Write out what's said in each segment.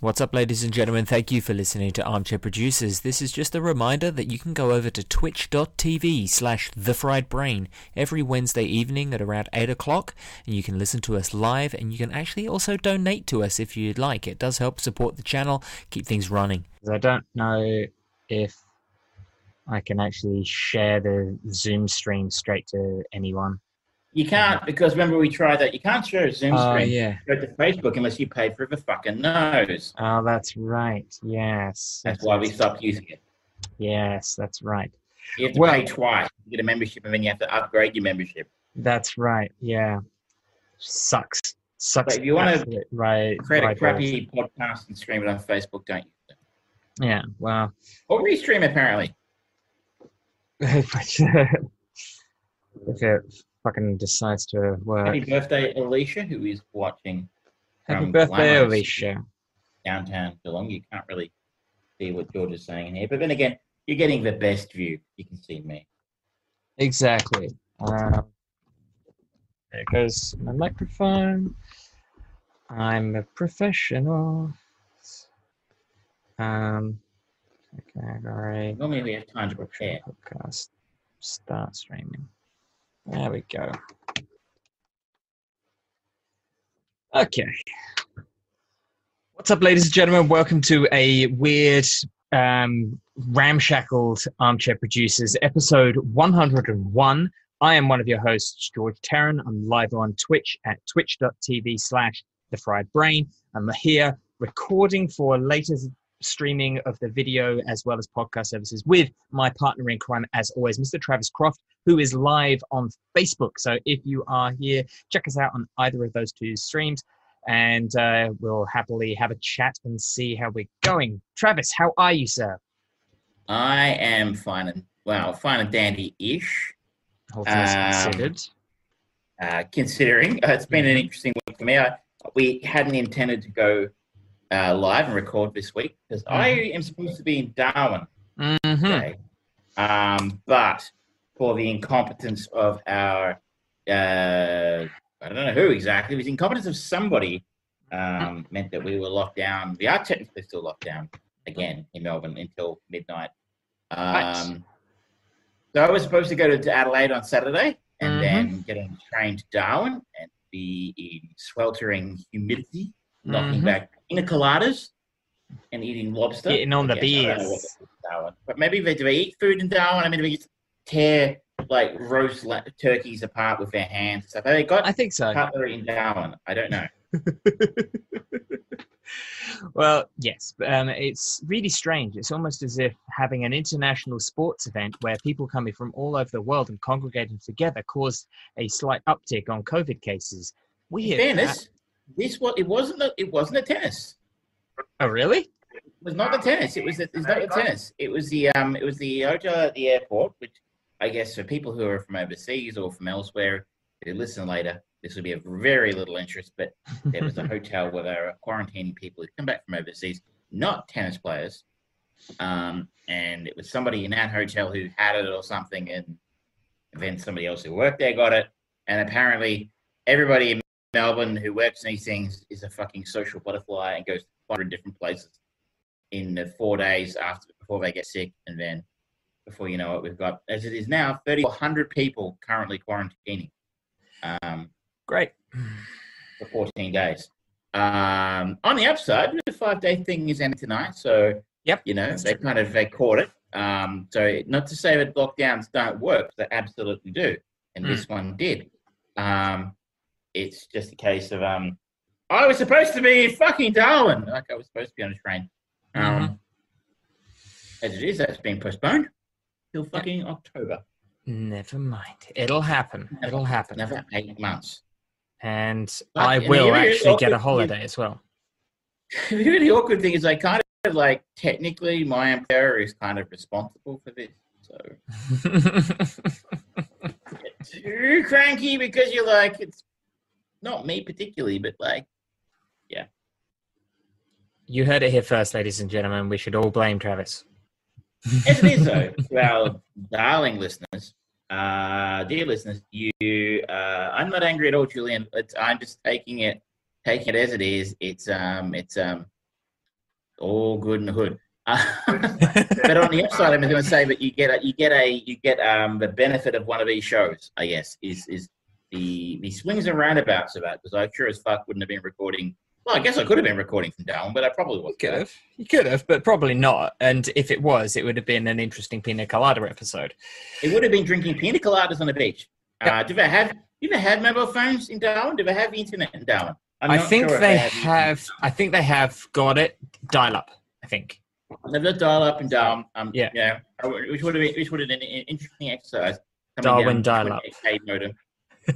What's up, ladies and gentlemen? Thank you for listening to Armchair Producers. This is just a reminder that you can go over to twitch.tv slash The Fried Brain every Wednesday evening at around 8 o'clock, and you can listen to us live, and you can actually also donate to us if you'd like. It does help support the channel, keep things running. I don't know if I can actually share the Zoom stream straight to anyone. You can't uh-huh. because remember we tried that. You can't share a Zoom Oh, screen yeah. go to Facebook unless you pay for the fucking nose. Oh, that's right. Yes. That's why we stopped using it. Yes, that's right. You have to Well- pay twice. You get a membership and then you have to upgrade your membership. That's right. Yeah. Sucks. Sucks. But if you wanna absolute right. Create a right crappy podcast and stream it on Facebook, don't you? Yeah. Well. Or restream apparently. if it fucking decides to work. Happy birthday, Alicia, who is watching Happy from birthday, Glamorous Alicia. downtown Geelong. You can't really see what George is saying in here. But then again, you're getting the best view. You can see me. Exactly. Um, there goes my microphone. I'm a professional. Um, category Normally we have time to prepare. podcast. Start streaming. There we go. Okay. What's up, ladies and gentlemen? Welcome to a weird, um, ramshackled armchair producers episode 101. I am one of your hosts, George Tarrant. I'm live on Twitch at twitch.tv slash the fried brain. I'm here recording for a later streaming of the video as well as podcast services with my partner in crime, as always, Mr. Travis Croft, who is live on Facebook. So if you are here, check us out on either of those two streams and uh, we'll happily have a chat and see how we're going. Travis, how are you, sir? I am fine and well, fine and dandy-ish. All things Um, considered. Uh, considering uh, it's been an interesting week for me. I, we hadn't intended to go uh, live and record this week because I am supposed to be in Darwin Mm-hmm. today. Um, but for the incompetence of our, uh, I don't know who exactly, it was incompetence of somebody um, meant that we were locked down. We are technically still locked down again in Melbourne until midnight. Right. Um, so I was supposed to go to Adelaide on Saturday and Mhm. then get on a train to Darwin and be in sweltering humidity, knocking Mhm. back pina coladas and eating lobster. Getting on the I guess. I don't know beers. what they do in Darwin. But maybe they do they eat food in Darwin. I mean, do they just tear like roast la- turkeys apart with their hands and stuff? Have they got I think so. cutlery in Darwin? I don't know. well, yes, um, it's really strange. It's almost as if having an international sports event where people coming from all over the world and congregating together caused a slight uptick on COVID cases. In Weird. fairness, this was it wasn't. A, it wasn't a tennis. Oh, really? It was not the tennis. It was the, it's not the tennis. It was the um. It was the hotel at the airport, which I guess for people who are from overseas or from elsewhere who listen later, this would be of very little interest. But there was a hotel where they were quarantining people who come back from overseas, not tennis players. Um, and it was somebody in that hotel who had it or something, and then somebody else who worked there got it. And apparently, everybody in Melbourne who works in these things is a fucking social butterfly and goes to 100 different places in the four days after before they get sick, and then before you know it, we've got as it is now 3,400 people currently quarantining um, Great. for 14 days. Um, on the upside, the five day thing is ending tonight, so Yep. you know they kind of they caught it. Um, so not to say that lockdowns don't work, they absolutely do, and Mm. this one did. Um, it's just a case of um, I was supposed to be in fucking Darwin, like I was supposed to be on a train. Um, As it is, that's been postponed till fucking October, Never mind. It'll happen. It'll happen. another eight months. And But I the will actually get a holiday as well. the really awkward thing is I kind of like technically my employer is kind of responsible for this. So too cranky because you're like it's not me particularly, but like yeah. you heard it here first, ladies and gentlemen. We should all blame Travis. as it is though, to our darling listeners, uh, dear listeners, you uh, I'm not angry at all, Julian. It's, I'm just taking it taking it as it is. It's um it's um all good in the hood. But on the upside, I'm going to say that you get a, you get a you get um, the benefit of one of these shows. I guess is is the the swings and roundabouts of that because I sure as fuck wouldn't have been recording. Well, I guess I could have been recording from Darwin, but I probably You wasn't. could have. You could have, but probably not. And if it was, it would have been an interesting pina colada episode. It would have been drinking pina coladas on the beach. Yeah. Uh, do they have? Do they have mobile phones in Darwin? Do they have internet in Darwin? I'm I think sure they internet. have. I think they have got it dial up. I think. They've got dial up and down. Um, Yeah. yeah, which would have been which would have been an interesting exercise. Darwin down dial-up. Modem.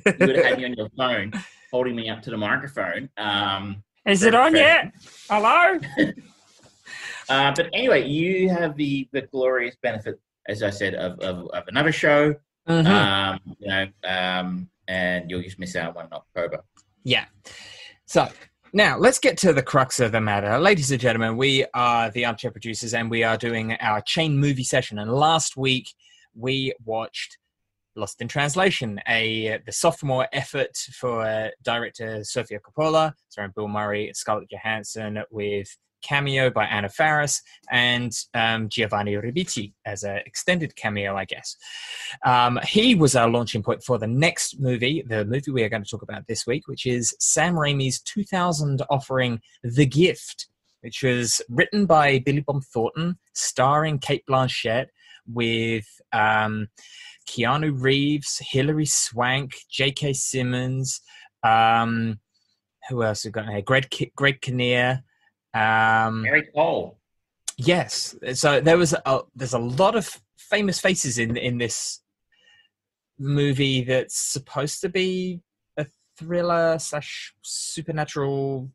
You would have had me on your phone, holding me up to the microphone. Um, Is it on yet? Hello. uh, but anyway, you have the the glorious benefit, as I said, of of, of another show. Mhm. Um, you know, um, and you'll just miss out on one in October. Yeah. So now let's get to the crux of the matter. Ladies and gentlemen, we are the Armchair Producers and we are doing our chain movie session. And last week we watched Lost in Translation, a the sophomore effort for uh, director Sofia Coppola, starring Bill Murray, Scarlett Johansson, with cameo by Anna Faris and um, Giovanni Ribisi as an extended cameo, I guess. Um, he was our launching point for the next movie, the movie we are going to talk about this week, which is Sam Raimi's 2000 offering, The Gift, which was written by Billy Bob Thornton, starring Cate Blanchett, with um, Keanu Reeves, Hilary Swank, J.K. Simmons. Um, who else we got here? Greg, Greg Kinnear. Um, Cole. Yes. So there was a there's a lot of famous faces in in this movie that's supposed to be a thriller slash supernatural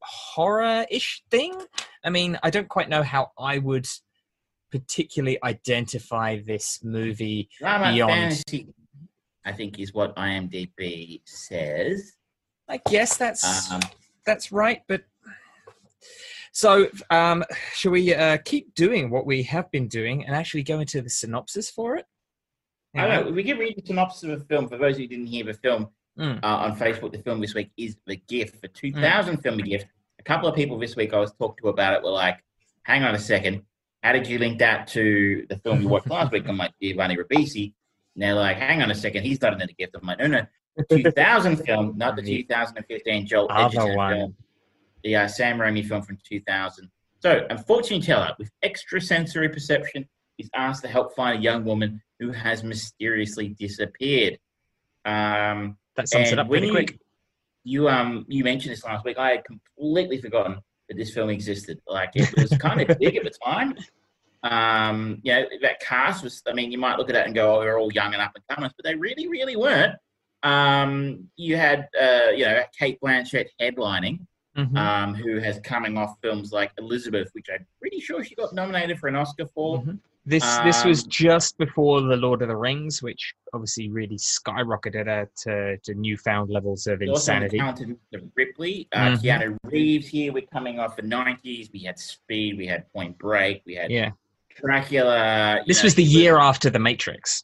horror ish thing. I mean, I don't quite know how I would particularly identify this movie. Drama Beyond. fantasy, I think, is what IMDb says. I guess that's Um, that's right, but so um, shall we uh, keep doing what we have been doing and actually go into the synopsis for it? I don't know. We can read the synopsis of the film for those who didn't hear the film Mm. uh, on Facebook. The film this week is The Gift, the 2000 film The Gift. A couple of people this week I was talked to about it were like, hang on a second, how did you link that to the film you watched last week? I'm like, Giovanni Ribisi. And they're like, hang on a second, he's not in The Gift. I'm like, no, no, the 2000 film, not the The 2015 Joel other Edgerton one. film. The uh, Sam Raimi film from 2000. So, a fortune teller with extrasensory perception is asked to help find a young woman who has mysteriously disappeared. Um, That sums it up pretty you, quick. You um you mentioned this last week. I had completely forgotten that this film existed. Like it was kind of big at the time. Um, you know, that cast was I mean, you might look at it and go, Oh, they're all young and up and comers, but they really, really weren't. Um, you had uh, you know, Cate Blanchett headlining, Mhm. um, who has coming off films like Elizabeth, which I'm pretty sure she got nominated for an Oscar for. Mhm. This this was Um, just before the Lord of the Rings, which obviously really skyrocketed her to, to newfound levels of We also insanity. Ripley, uh, Mhm. Keanu Reeves here. We're coming off the 90s. We had Speed, we had Point Break, we had Yeah, Dracula. this know, was the he year after the Matrix.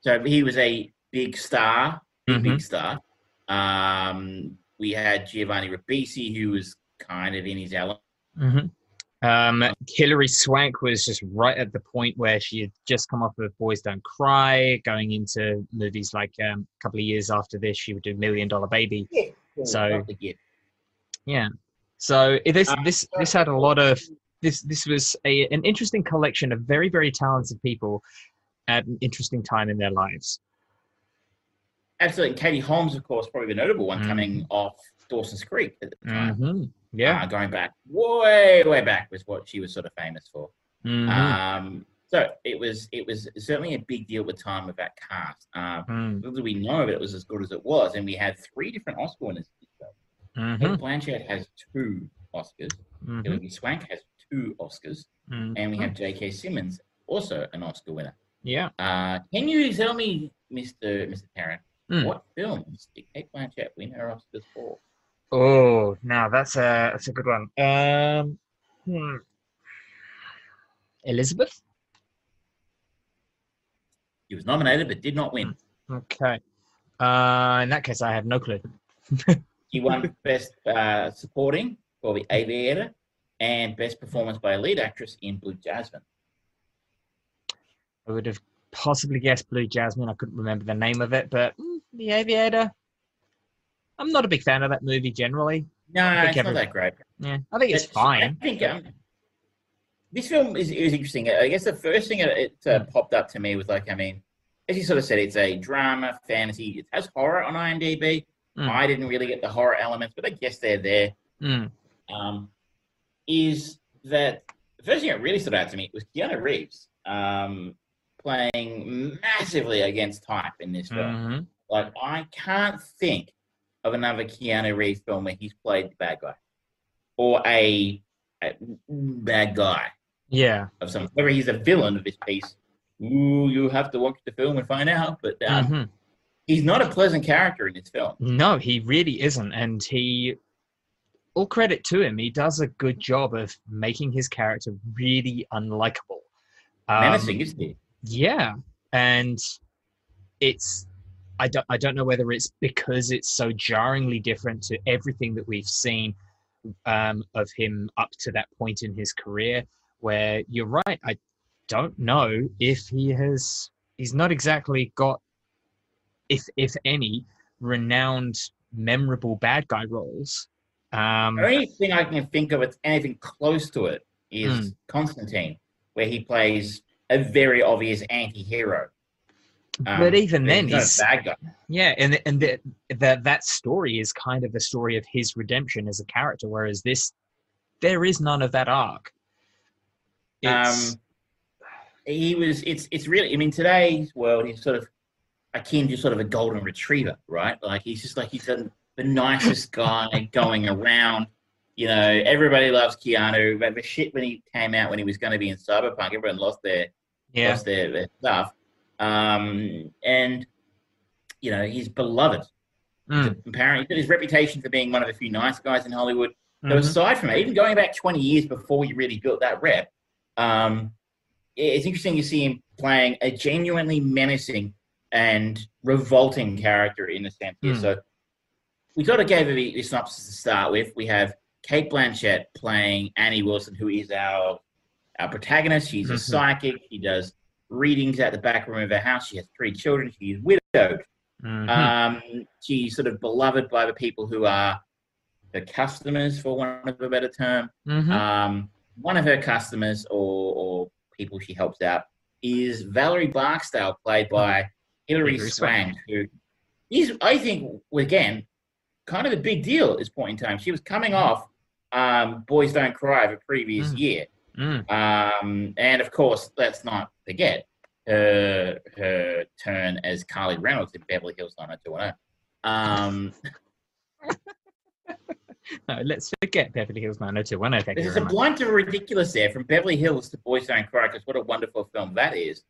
So he was a big star, big, Mhm. big star. Um, we had Giovanni Ribisi, who was kind of in his element. hmm Um, Hilary Swank was just right at the point where she had just come off of Boys Don't Cry, going into movies like um, a couple of years after this, she would do Million Dollar Baby. So- Not the. Yeah. So this Uh, this this had a lot of this this was a an interesting collection of very very talented people at an interesting time in their lives. Absolutely. Katie Holmes, of course, probably the notable one Mhm. coming off Dawson's Creek at the time. hmm Yeah. Uh, going back way, way back was what she was sort of famous for. Mhm. Um, so it was it was certainly a big deal at the time with that cast. Um, Mm, little did we know that it was as good as it was, and we had three different Oscar winners. mhm, Blanchett has two Oscars. mhm, Swank has two Oscars, mhm. and we have J.K. Simmons, also an Oscar winner. Yeah. Uh, can you tell me, Mister Mister Tarrant, Mm. what films did Cate Blanchett win her Oscars for? Oh, now that's a that's a good one. Um, hmm. Elizabeth. He was nominated but did not win. Okay. Uh, in that case, I have no clue. he won Best uh, Supporting for The Aviator and Best Performance by a Lead Actress in Blue Jasmine. I would have possibly guessed Blue Jasmine. I couldn't remember the name of it, but mm, The Aviator. I'm not a big fan of that movie generally. No, it's not that great. Yeah, I think it's But fine. I think um, this film is, is interesting. I guess the first thing it, it uh, popped up to me was like, I mean, as you sort of said, it's a drama, fantasy. It has horror on IMDb. Mm. I didn't really get the horror elements, but I guess they're there. Mm. Um, is that the first thing that really stood out to me was Keanu Reeves um, playing massively against type in this film. Mhm. Like, I can't think of another Keanu Reeves film where he's played the bad guy or a, a bad guy Yeah. of some. Whether he's a villain of this piece, ooh, you have to watch the film and find out. But um, Mhm. he's not a pleasant character in this film. No, he really isn't. And he, all credit to him, he does a good job of making his character really unlikable. Um, Menacing, isn't he? Yeah, and it's I don't I don't know whether it's because it's so jarringly different to everything that we've seen um, of him up to that point in his career. Where you're right, I don't know if he has. He's not exactly got, if if any, renowned, memorable bad guy roles. Um, The only thing I can think of that's anything close to it is Hmm. Constantine, where he plays a very obvious anti-hero. Um, but even then, not a he's bad guy. Yeah, and and that that that story is kind of the story of his redemption as a character, whereas this, there is none of that arc. It's, Um, he was. It's. It's really. I mean, today's world, he's sort of akin to sort of a golden retriever, right? Like he's just like he's the, the nicest guy going around. You know, everybody loves Keanu. But the shit when he came out when he was going to be in Cyberpunk, everyone lost their yeah, lost their, their stuff. Um, and you know, he's beloved. Mm, Apparently, he's got his reputation for being one of the few nice guys in Hollywood. So mhm. aside from it, even going back 20 years before he really built that rep, um, it's interesting to see him playing a genuinely menacing and revolting character in a sense here. Hmm. So we sort of gave the, the synopsis to start with. We have Cate Blanchett playing Annie Wilson, who is our our protagonist. She's a Mhm. psychic. She does readings at the back room of her house. She has three children. She is widowed. Mhm. Um, she's sort of beloved by the people who are the customers, for want of a better term. Mhm. Um, one of her customers or, or people she helps out is Valerie Barksdale, played by Hilary Swank, who is, I think, again, kind of a big deal at this point in time. She was coming off um, Boys Don't Cry the previous Mm. year. Mm. Um, and of course, let's not forget her her turn as Carly Reynolds in Beverly Hills 90210. Um, No, let's forget Beverly Hills 90210. Thank there's a blunt of ridiculous there from Beverly Hills to Boys Don't Cry because what a wonderful film that is.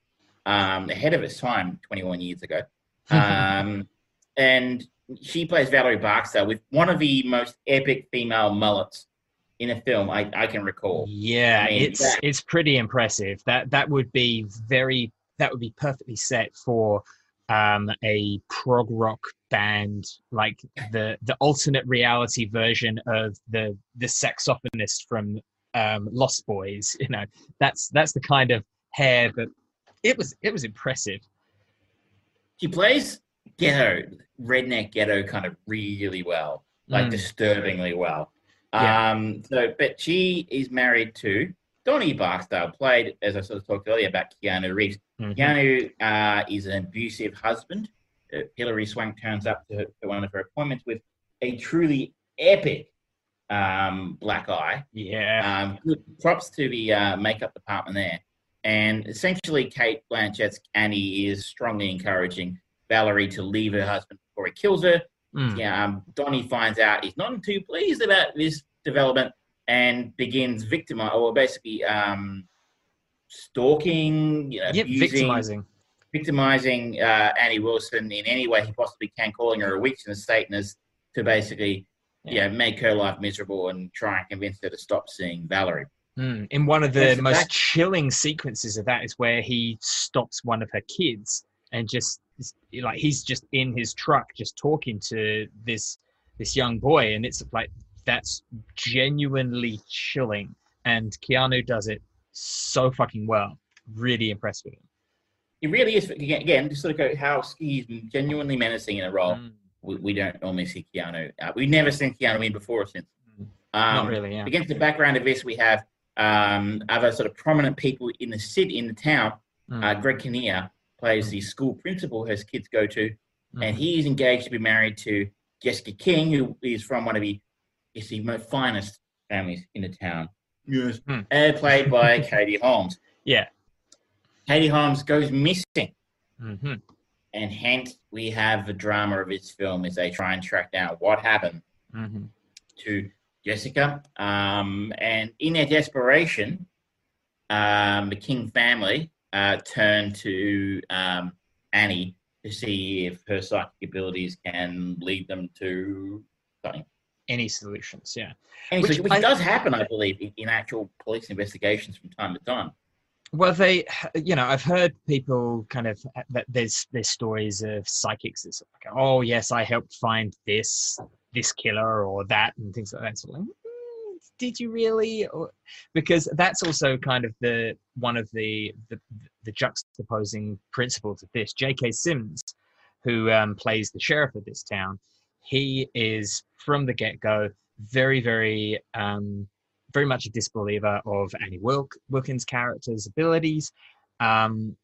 Um, ahead of its time 21 years ago. Um, and she plays Valerie Barksdale with one of the most epic female mullets in a film I, I can recall. Yeah, I mean, it's it's pretty impressive. That that would be very that would be perfectly set for um, a prog rock band, like the the alternate reality version of the the saxophonist from um, Lost Boys. You know, that's that's the kind of hair that it was it was impressive. She plays ghetto, redneck ghetto kind of really well. like Mm. disturbingly well. Yeah. Um, so, but she is married to Donnie Barksdale, played as I sort of talked earlier about Keanu Reeves. Mhm. Keanu uh, is an abusive husband. Uh, Hilary Swank turns up to, to one of her appointments with a truly epic um, black eye. Yeah. Um, props to the uh, makeup department there. And essentially, Cate Blanchett's Annie is strongly encouraging Valerie to leave her husband before he kills her. Mm. Yeah, um, Donnie finds out he's not too pleased about this development and begins victimizing, or basically um, stalking, you know, Yep, abusing, victimizing. victimizing uh, Annie Wilson in any way he possibly can, calling her a witch and a Satanist to basically, Yeah. yeah, make her life miserable and try and convince her to stop seeing Valerie. Mm. In one of the most exact- chilling sequences of that is where he stops one of her kids and just like he's just in his truck just talking to this this young boy and it's like that's genuinely chilling and Keanu does it so fucking well. Really impressed with him. He really is. Again, just sort of go how he's genuinely menacing in a role. Mm, We, we don't normally see Keanu. Uh, we've never seen Keanu in before or since. Mm. Um, Not really, yeah. Against the background of this, we have um, other sort of prominent people in the city, in the town. Mm, Uh, Greg Kinnear plays the school principal his kids go to, mm, and he is engaged to be married to Jessica King, who is from one of the, is the most finest families in the town. Yes. Hmm. Uh, played by Katie Holmes. Yeah. Katie Holmes goes missing, mhm. and hence we have the drama of this film as they try and track down what happened Mhm. to Jessica. Um, and in their desperation, um, the King family uh, turn to um, Annie to see if her psychic abilities can lead them to something. Any solutions? Yeah. And Which which, which I- does happen, I believe, in, in actual police investigations from time to time. Well, they, you know, I've heard people kind of that there's there's stories of psychics that's like, oh yes, I helped find this this killer or that and things like that. So like, "Mm, did you really? Or, because that's also kind of the one of the the, the juxtaposing principles of this. J.K. Simmons, who um, plays the sheriff of this town, he is from the get go very very um, very much a disbeliever of Annie Wilk, Wilkins' character's abilities. Um,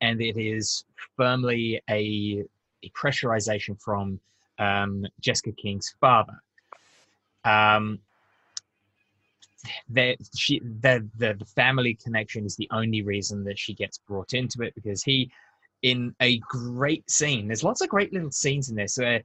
and it is firmly a, a pressurization from um, Jessica King's father. Um, the, she, the, the, the family connection is the only reason that she gets brought into it because he, in a great scene, there's lots of great little scenes in this where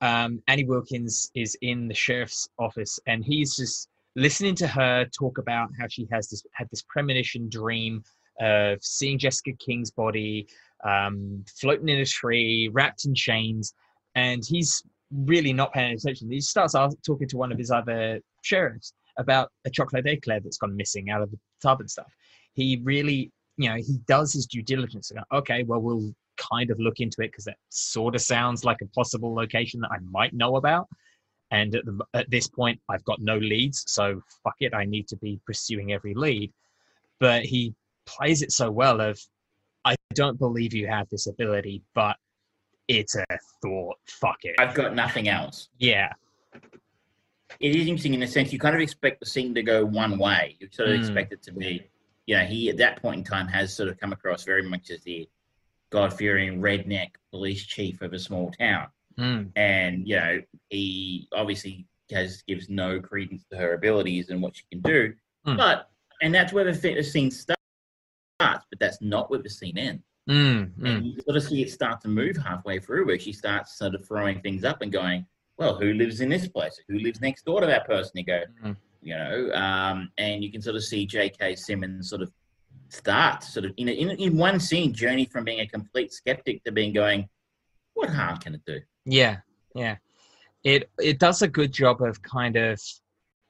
um, Annie Wilkins is in the sheriff's office and he's just listening to her talk about how she has this had this premonition dream of seeing Jessica King's body um, floating in a tree, wrapped in chains, and he's really not paying attention. He starts talking to one of his other sheriffs about a chocolate eclair that's gone missing out of the tub and stuff. He really, you know, he does his due diligence. And go, okay, well, we'll kind of look into it because that sort of sounds like a possible location that I might know about. And at, the, at this point, I've got no leads, so fuck it. I need to be pursuing every lead. But he plays it so well. Of I don't believe you have this ability, but it's a thought. Fuck it. I've got nothing else. Yeah. It is interesting in the sense you kind of expect the scene to go one way. You sort of Mm. expect it to be, you know, he at that point in time has sort of come across very much as the God fearing redneck police chief of a small town. Mm. and you know he obviously has gives no credence to her abilities and what she can do Hmm. but and that's where the, the scene starts but that's not where the scene ends Mm. Mm. and you sort of see it start to move halfway through where she starts sort of throwing things up and going well who lives in this place who lives next door to that person you go Mm. you know um, and you can sort of see jk simmons sort of start sort of in, a, in, in one scene journey from being a complete skeptic to being going what harm can it do Yeah, yeah. It it does a good job of kind of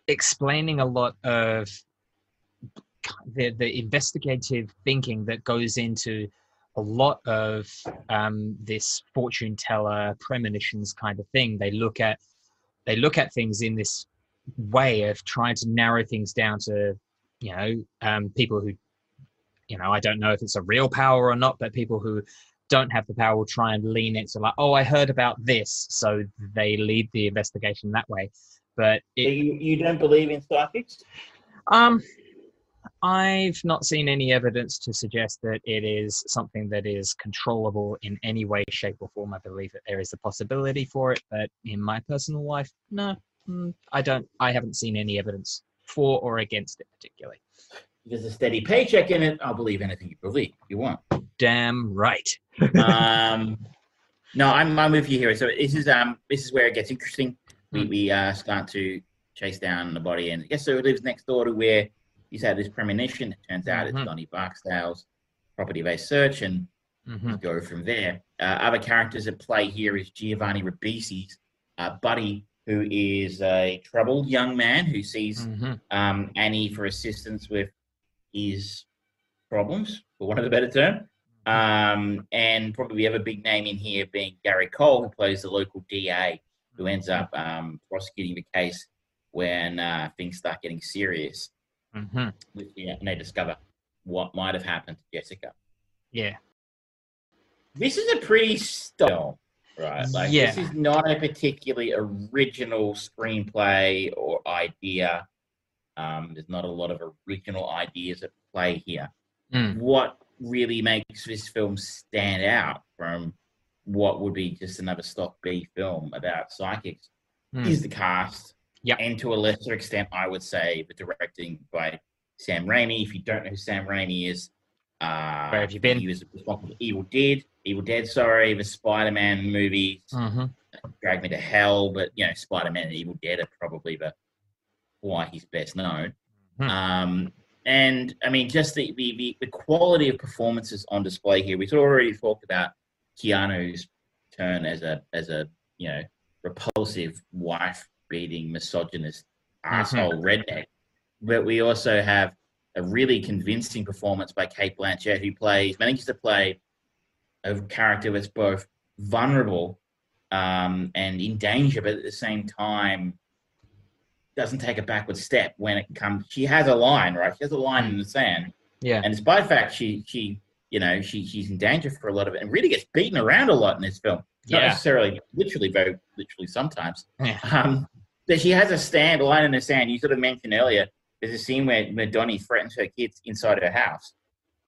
explaining a lot of the the investigative thinking that goes into a lot of um, this fortune teller premonitions kind of thing. They look at they look at things in this way of trying to narrow things down to you know um, people who you know I don't know if it's a real power or not, but people who don't have the power will try and lean it to like, oh, I heard about this, so they lead the investigation that way. But it, you, you don't believe in psychics? um, I've not seen any evidence to suggest that it is something that is controllable in any way, shape, or form. I believe that there is a possibility for it, but in my personal life, no, mm, I don't. I haven't seen any evidence for or against it particularly. If There's a steady paycheck in it. I'll believe anything you believe you want. Damn right. Um, no, I'm, I'm with you here. So this is um this is where it gets interesting. We Hmm. we uh, start to chase down the body, and guess it lives next door to where he's had this premonition? It turns out Mhm. it's Donnie Barksdale's property-based search, and Mhm. go from there. Uh, other characters at play here is Giovanni Ribisi's uh, buddy, who is a troubled young man who sees Mhm. um, Annie for assistance with his problems, for want of a better term. Um, and probably we have a big name in here being Gary Cole, who plays the local DA, who ends up um, prosecuting the case when uh, things start getting serious. Hmm yeah, and they discover what might have happened to Jessica. Yeah. This is a pretty style, right? Like Yeah. this is not a particularly original screenplay or idea. Um, there's not a lot of original ideas at play here. Mm. What really makes this film stand out from what would be just another stock B film about psychics Mm. is the cast. Yep. And to a lesser extent, I would say the directing by Sam Raimi. If you don't know who Sam Raimi is, uh, Where have you been? He was responsible for Evil Dead, Evil Dead, sorry, the Spider-Man movies, hmm Drag Me to Hell, but you know, Spider-Man and Evil Dead are probably the why he's best known. Hmm. Um, and I mean, just the, the the the quality of performances on display here. We've already talked about Keanu's turn as a as a you know repulsive wife beating misogynist Mm-hmm. asshole redneck, but we also have a really convincing performance by Cate Blanchett, who plays manages to play a character that's both vulnerable um, and in danger, but at the same time doesn't take a backward step when it comes. She has a line, right? She has a line in the sand, Yeah. and despite the fact she she you know she she's in danger for a lot of it, and really gets beaten around a lot in this film. Not Yeah. necessarily literally, very literally sometimes. Yeah. Um, that she has a stand line in the sand. You sort of mentioned earlier. There's a scene where Madonna threatens her kids inside her house,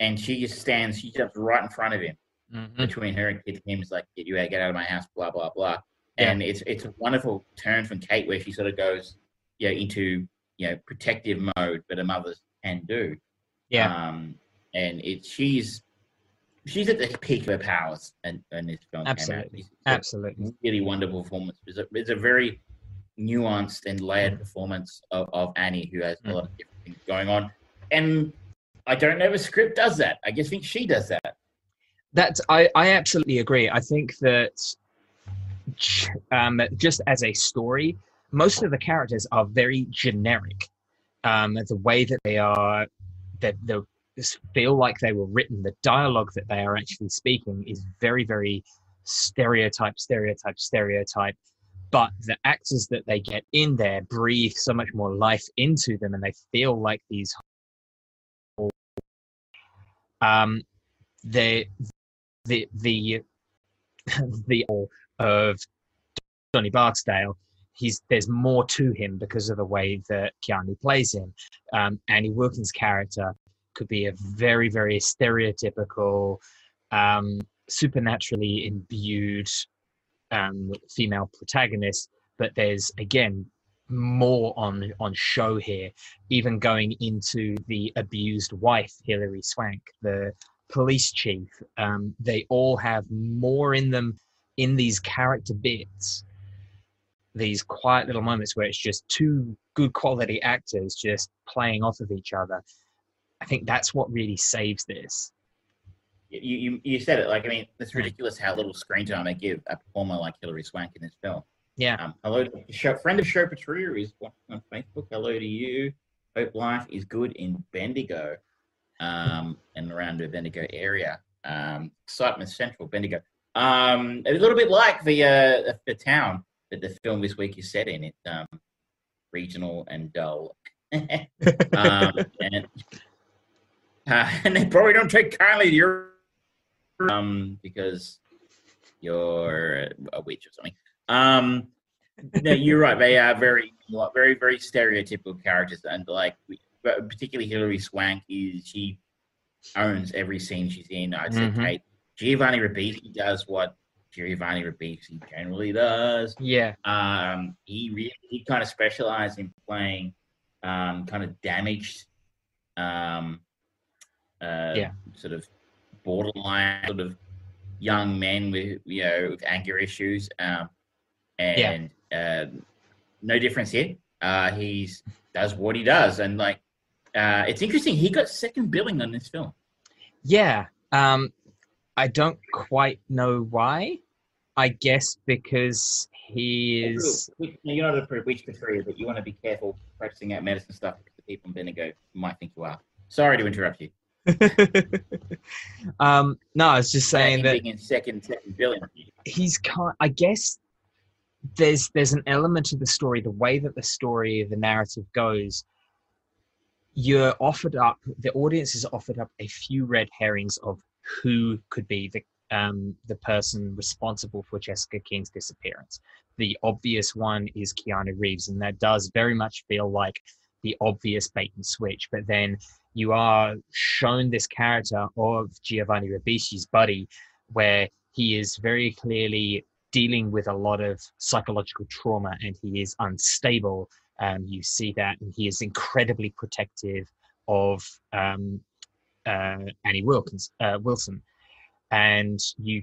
and she just stands. She jumps right in front of him Mhm. between her and Kid Kim is like, "Get you out, get out of my house," blah blah blah. Yeah. And it's it's a wonderful turn from Kate where she sort of goes, you know, into you know protective mode, but a mother can do. Yeah. Um, and it she's she's at the peak of her powers, and and this film came out. Absolutely. It's Absolutely. really wonderful performance. It's a, it's a very nuanced and layered performance of, of Annie, who has a lot of different things going on. And I don't know if a script does that. I just think she does that. That's I, I absolutely agree. I think that um, just as a story, most of the characters are very generic. Um, the way that they are, that they feel like they were written, the dialogue that they are actually speaking is very, very stereotype, stereotype, stereotype. But the actors that they get in there breathe so much more life into them, and they feel like these. Um, they the the the of Johnny Barksdale, he's there's more to him because of the way that Keanu plays him. Um, Annie Wilkins' character could be a very very stereotypical, um, supernaturally imbued um, female protagonist, but there's again more on on show here even going into the abused wife hilary swank the police chief. Um, they all have more in them in these character bits, these quiet little moments where it's just two good quality actors just playing off of each other. I think that's what really saves this. You, you, you said it. Like, I mean, it's ridiculous how little screen time they give a performer like Hilary Swank in this film. Yeah. Um, hello, to show, friend of show Patria is watching on Facebook. Hello to you. Hope life is good in Bendigo um, and around the Bendigo area. Um, excitement Central, Bendigo. Um, a little bit like the uh, the town that the film this week is set in. It's um, regional and dull. um, and, uh, and they probably don't take kindly to your um because you're a witch or something. Um, no, you're right. They are very, very, very stereotypical characters, and like, particularly Hilary Swank is she owns every scene she's in. I'd say Mhm. Kate Giovanni Ribisi does what Giovanni Ribisi generally does. Yeah. Um, he really he kind of specialized in playing um, kind of damaged, um, uh, Yeah. sort of borderline sort of young men with you know with anger issues. Um, and uh, no difference here. Uh, he's does what he does, and like uh, it's interesting. He got second billing on this film. Yeah. Um, I don't quite know why. I guess because he is. Which- You're not a witch Patria, but you want to be careful practicing out medicine stuff because the people in Bendigo might think you are. Sorry to interrupt you. um, no, I was just saying that being in second second billing. he's kind. I guess there's there's an element of the story, the way that the story, the narrative goes. you're offered up the audience is offered up a few red herrings of who could be the um, the person responsible for Jessica King's disappearance. The obvious one is Keanu Reeves, and that does very much feel like the obvious bait and switch. But then you are shown this character of Giovanni Ribisi's buddy, where he is very clearly dealing with a lot of psychological trauma and he is unstable. Um, you see that, and he is incredibly protective of um, uh, Annie Wilkins, uh, Wilson and you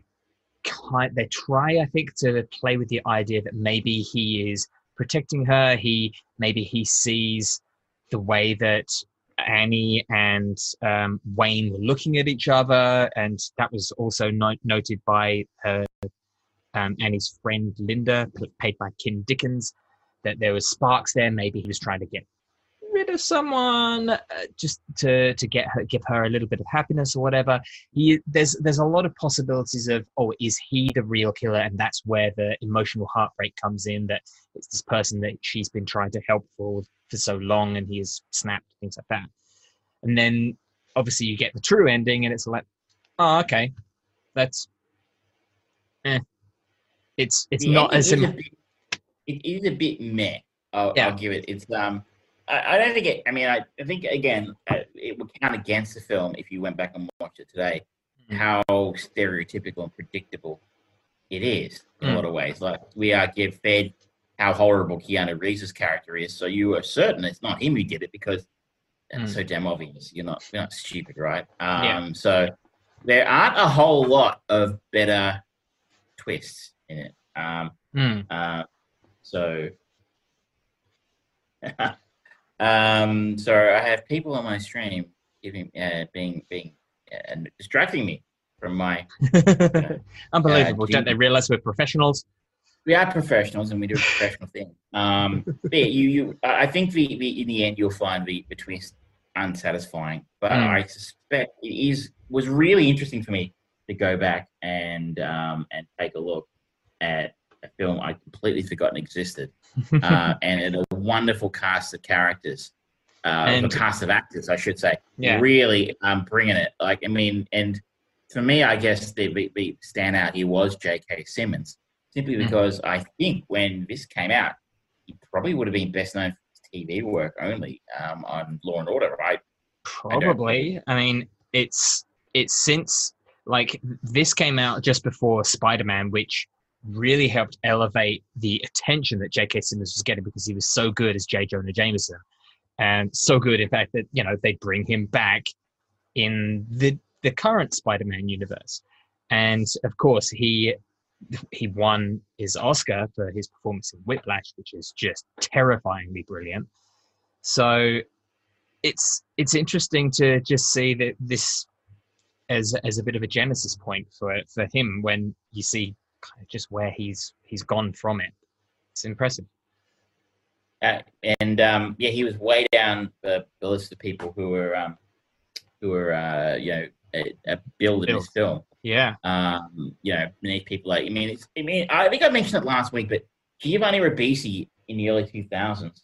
kind they try i think to play with the idea that maybe he is protecting her he maybe he sees the way that annie and um, wayne were looking at each other and that was also no- noted by um, annie's friend linda played by kim dickens that there was sparks there. Maybe he was trying to get rid of someone uh, just to to get her give her a little bit of happiness or whatever he there's there's a lot of possibilities of oh is he the real killer and that's where the emotional heartbreak comes in that it's this person that she's been trying to help for for so long and he has snapped things like that and then obviously you get the true ending and it's like oh okay that's eh. it's it's The not as im- bit- it is a bit meh. I'll, Yeah. I'll give it. It's um. I, I don't think it. I mean, I, I think again, uh, it would count against the film if you went back and watched it today. Mm. How stereotypical and predictable it is in Mm. a lot of ways. Like we are get fed how horrible Keanu Reeves' character is, so you are certain it's not him who did it because it's Mm. so damn obvious. You're not you're not stupid, right? Um, Yeah. So there aren't a whole lot of better twists in it. Um, Mm. uh, so, um, so I have people on my stream giving, uh, being, being, uh, and distracting me from my. Unbelievable. Uh, Don't they realize we're professionals? We are professionals and we do a professional thing. Um, but yeah, you, you, I I think the, the, in the end you'll find the, the twist unsatisfying, but Mm. I suspect it is was really interesting for me to go back and um, and take a look at a film I completely forgotten existed. uh, and a wonderful cast of characters, uh, And- cast of actors, I should say, Yeah. really um, bringing it. Like, I mean, and for me, I guess the, standout here was J.K. Simmons, simply Mhm. because I think when this came out, he probably would have been best known for his TV work only um, on Law and Order, right? Probably. I mean, it's it's since like this came out just before Spider-Man, which really helped elevate the attention that J.K. Simmons was getting because he was so good as J. Jonah Jameson, and so good, in fact, that you know they bring him back in the the current Spider-Man universe, and of course he he won his Oscar for his performance in Whiplash, which is just terrifyingly brilliant. So it's it's interesting to just see that this as as a bit of a genesis point for for him when you see kind of just where he's he's gone from it. It's impressive. Uh, and um, yeah, he was way down the, the list of people who were um, who were uh, you know billed in this film. Yeah. um, you know, beneath people like I mean, it's I mean, I think I mentioned it last week, but Giovanni Ribisi in the early two thousands,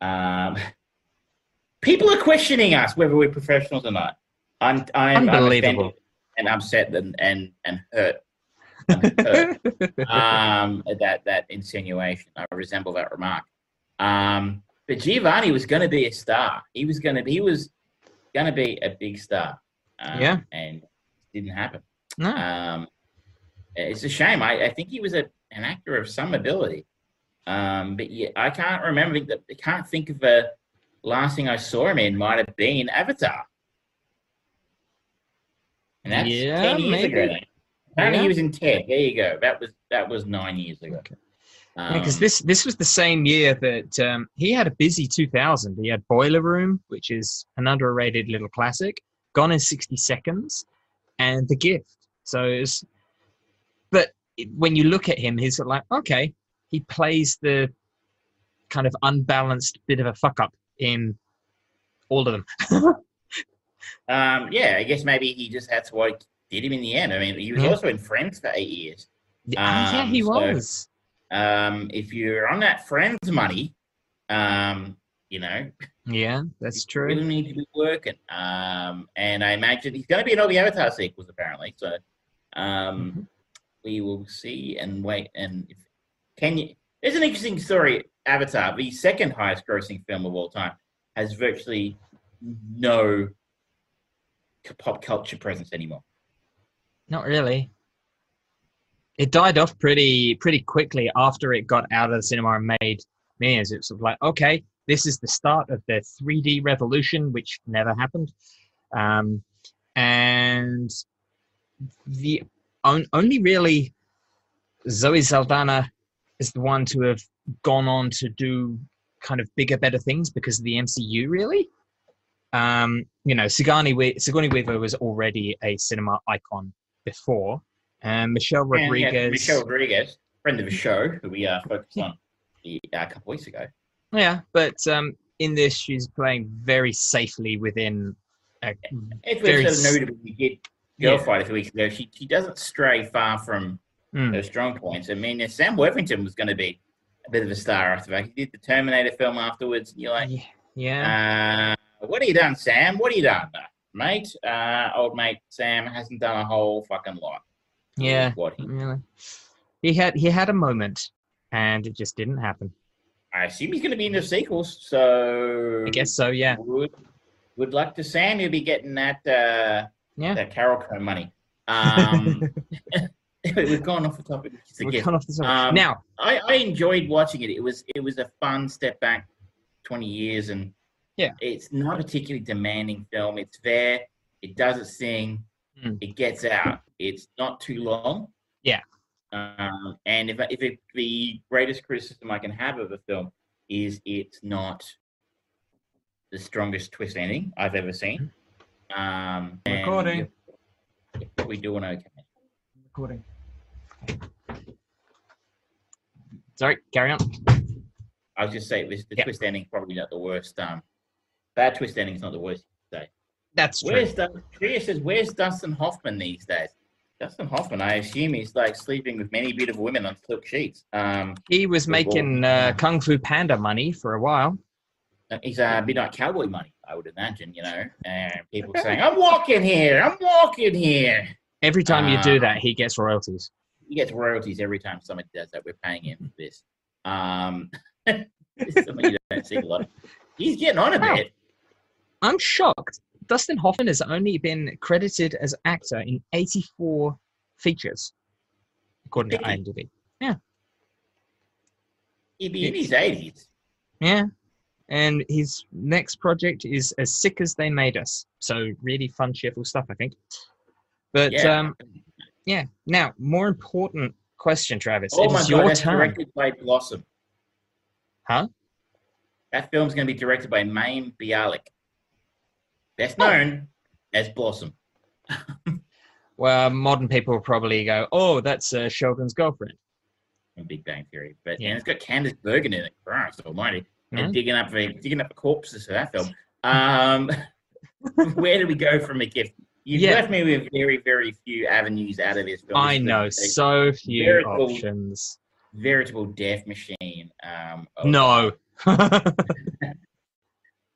um, people are questioning us whether we're professionals or not. I'm I'm, I'm offended and upset and and and hurt. um, that that insinuation. I resemble that remark. Um, but Giovanni was going to be a star. He was going to be. He was going to be a big star. Um, Yeah. and it didn't happen. no. Um, it's a shame. I, I think he was a, an actor of some ability. Um, but yeah, I can't remember. I can't think of the last thing I saw him in. Might have been Avatar. And that's Yeah, ten years maybe. ago. Apparently, Yeah. he was in Ted. There you go. That was that was nine years ago. Okay. Um, because this this was the same year that um, he had a busy 2000. He had Boiler Room, which is an underrated little classic, Gone in 60 Seconds, and The Gift. So, it's, but when you look at him, he's like, okay, he plays the kind of unbalanced bit of a fuck up in all of them. um, yeah, I guess maybe he just that's what did him in the end. I mean, he was Yeah. also in Friends for eight years. yeah, Um, he so- was. Um, if you're on that friends money, um, You know, Yeah, that's true. really need to be working. Um, and I imagine he's going to be in all the Avatar sequels apparently. So um, Mhm. we will see and wait. And if, can you? There's an interesting story. Avatar, the second highest grossing film of all time, has virtually no pop culture presence anymore. Not really. It died off pretty pretty quickly after it got out of the cinema and made millions. It's sort of like, okay, this is the start of the 3D revolution, which never happened. Um, and the on, only really Zoe Saldana is the one to have gone on to do kind of bigger, better things because of the MCU, really. Um, you know, Sigourney, Sigourney Weaver was already a cinema icon before. And Michelle And, yeah, Rodriguez. Michelle Rodriguez, friend of the show, who we uh, focused on the, uh, a couple weeks ago. Yeah, but um, in this, she's playing very safely within a If Very sort of noted when we did Girl Yeah. Fight a few weeks ago, she, she doesn't stray far from Mm. her strong points. I mean, Sam Worthington was going to be a bit of a star after that. He did the Terminator film afterwards. And you're like, Ye- yeah. uh, what have you done, Sam? What have you done, mate? Uh, old mate Sam hasn't done a whole fucking lot. yeah. What he, Really. He had he had a moment, and it just didn't happen. I assume he's going to be in the sequels. So I guess so. Yeah. Would good luck to Sam. You'll be getting that uh, Yeah. that Carol Co money. Um, we've gone off the topic. Gift. cut off the top. Um, now, I, I enjoyed watching it. It was it was a fun step back, twenty years, and Yeah. it's not a particularly demanding film. It's there. It does its thing. Mm. It gets out. It's not too long. Yeah. Um, and if if it, the greatest criticism I can have of the film is it's not the strongest twist ending I've ever seen. Um, Recording. you're- you're doing okay. recording. Sorry, carry on. I was just saying this the Yeah. twist ending probably not the worst. Um, bad twist ending is not the worst. day. That's true. Where's Dustin? Tria says, "Where's Dustin Hoffman these days?" Dustin Hoffman, I assume he's like sleeping with many beautiful women on silk sheets. Um, He was making uh, Kung Fu Panda money for a while. he's a midnight cowboy money, I would imagine. You know, and people saying, "I'm walking here. I'm walking here." Every time you do Ah. that, he gets royalties. He gets royalties every time somebody does that. We're paying him for this. Um, this is something you don't see a lot. Of. He's getting on a bit. I'm shocked. Dustin Hoffman has only been credited as actor in 84 features, according to? IMDb. He'd be in his eighties. Yeah. And his next project is As Sick as They Made Us. So, really fun, cheerful stuff, I think. But Yeah. um, yeah. Now, more important question, Travis. Oh it my is god, your that's turn. directed by Blossom. Huh? That film's going to be directed by Mayim Bialik, best Oh. known as Blossom. Well, modern people probably go, oh, that's uh, Sheldon's girlfriend. from Big Bang Theory, but Yeah. and it's got Candice Bergen in it. Christ Almighty, Mhm. and digging up the digging up the corpses for that film. Um, where do we go from a gift? You've Yeah. left me with very, very few avenues out of this film. I know, so few veritable- options. veritable death machine. Um, of, No.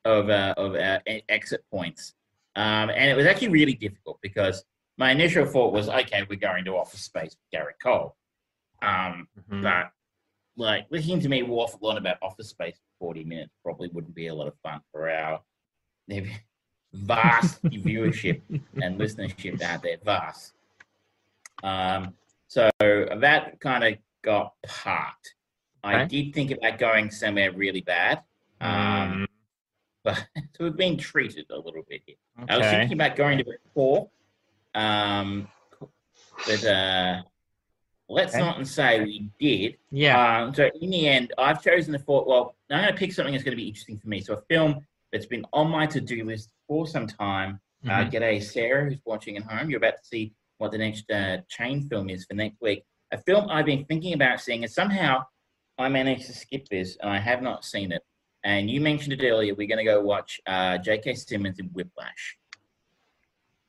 of uh, of uh, exit points, um, and it was actually really difficult because my initial thought was, okay, we're going to Office Space with Gary Cole, um, Mhm. but like listening to me waffle on about Office Space for forty minutes probably wouldn't be a lot of fun for our vast viewership and listenership out there, vast. Um, so that kind of got parked. I did think about going somewhere really bad. Um, but so we've been treated a little bit here. I was thinking about going to core, um, but uh, let's Okay. not and say we did. Yeah. Um, so in the end, I've chosen the thought. Well, I'm going to pick something that's going to be interesting for me. So a film that's been on my to-do list for some time. Uh, Mhm. g'day, Sarah, who's watching at home. You're about to see what the next uh, chain film is for next week. A film I've been thinking about seeing, and somehow I managed to skip this, and I have not seen it. And you mentioned it earlier. We're going to go watch uh, J.K. Simmons in Whiplash.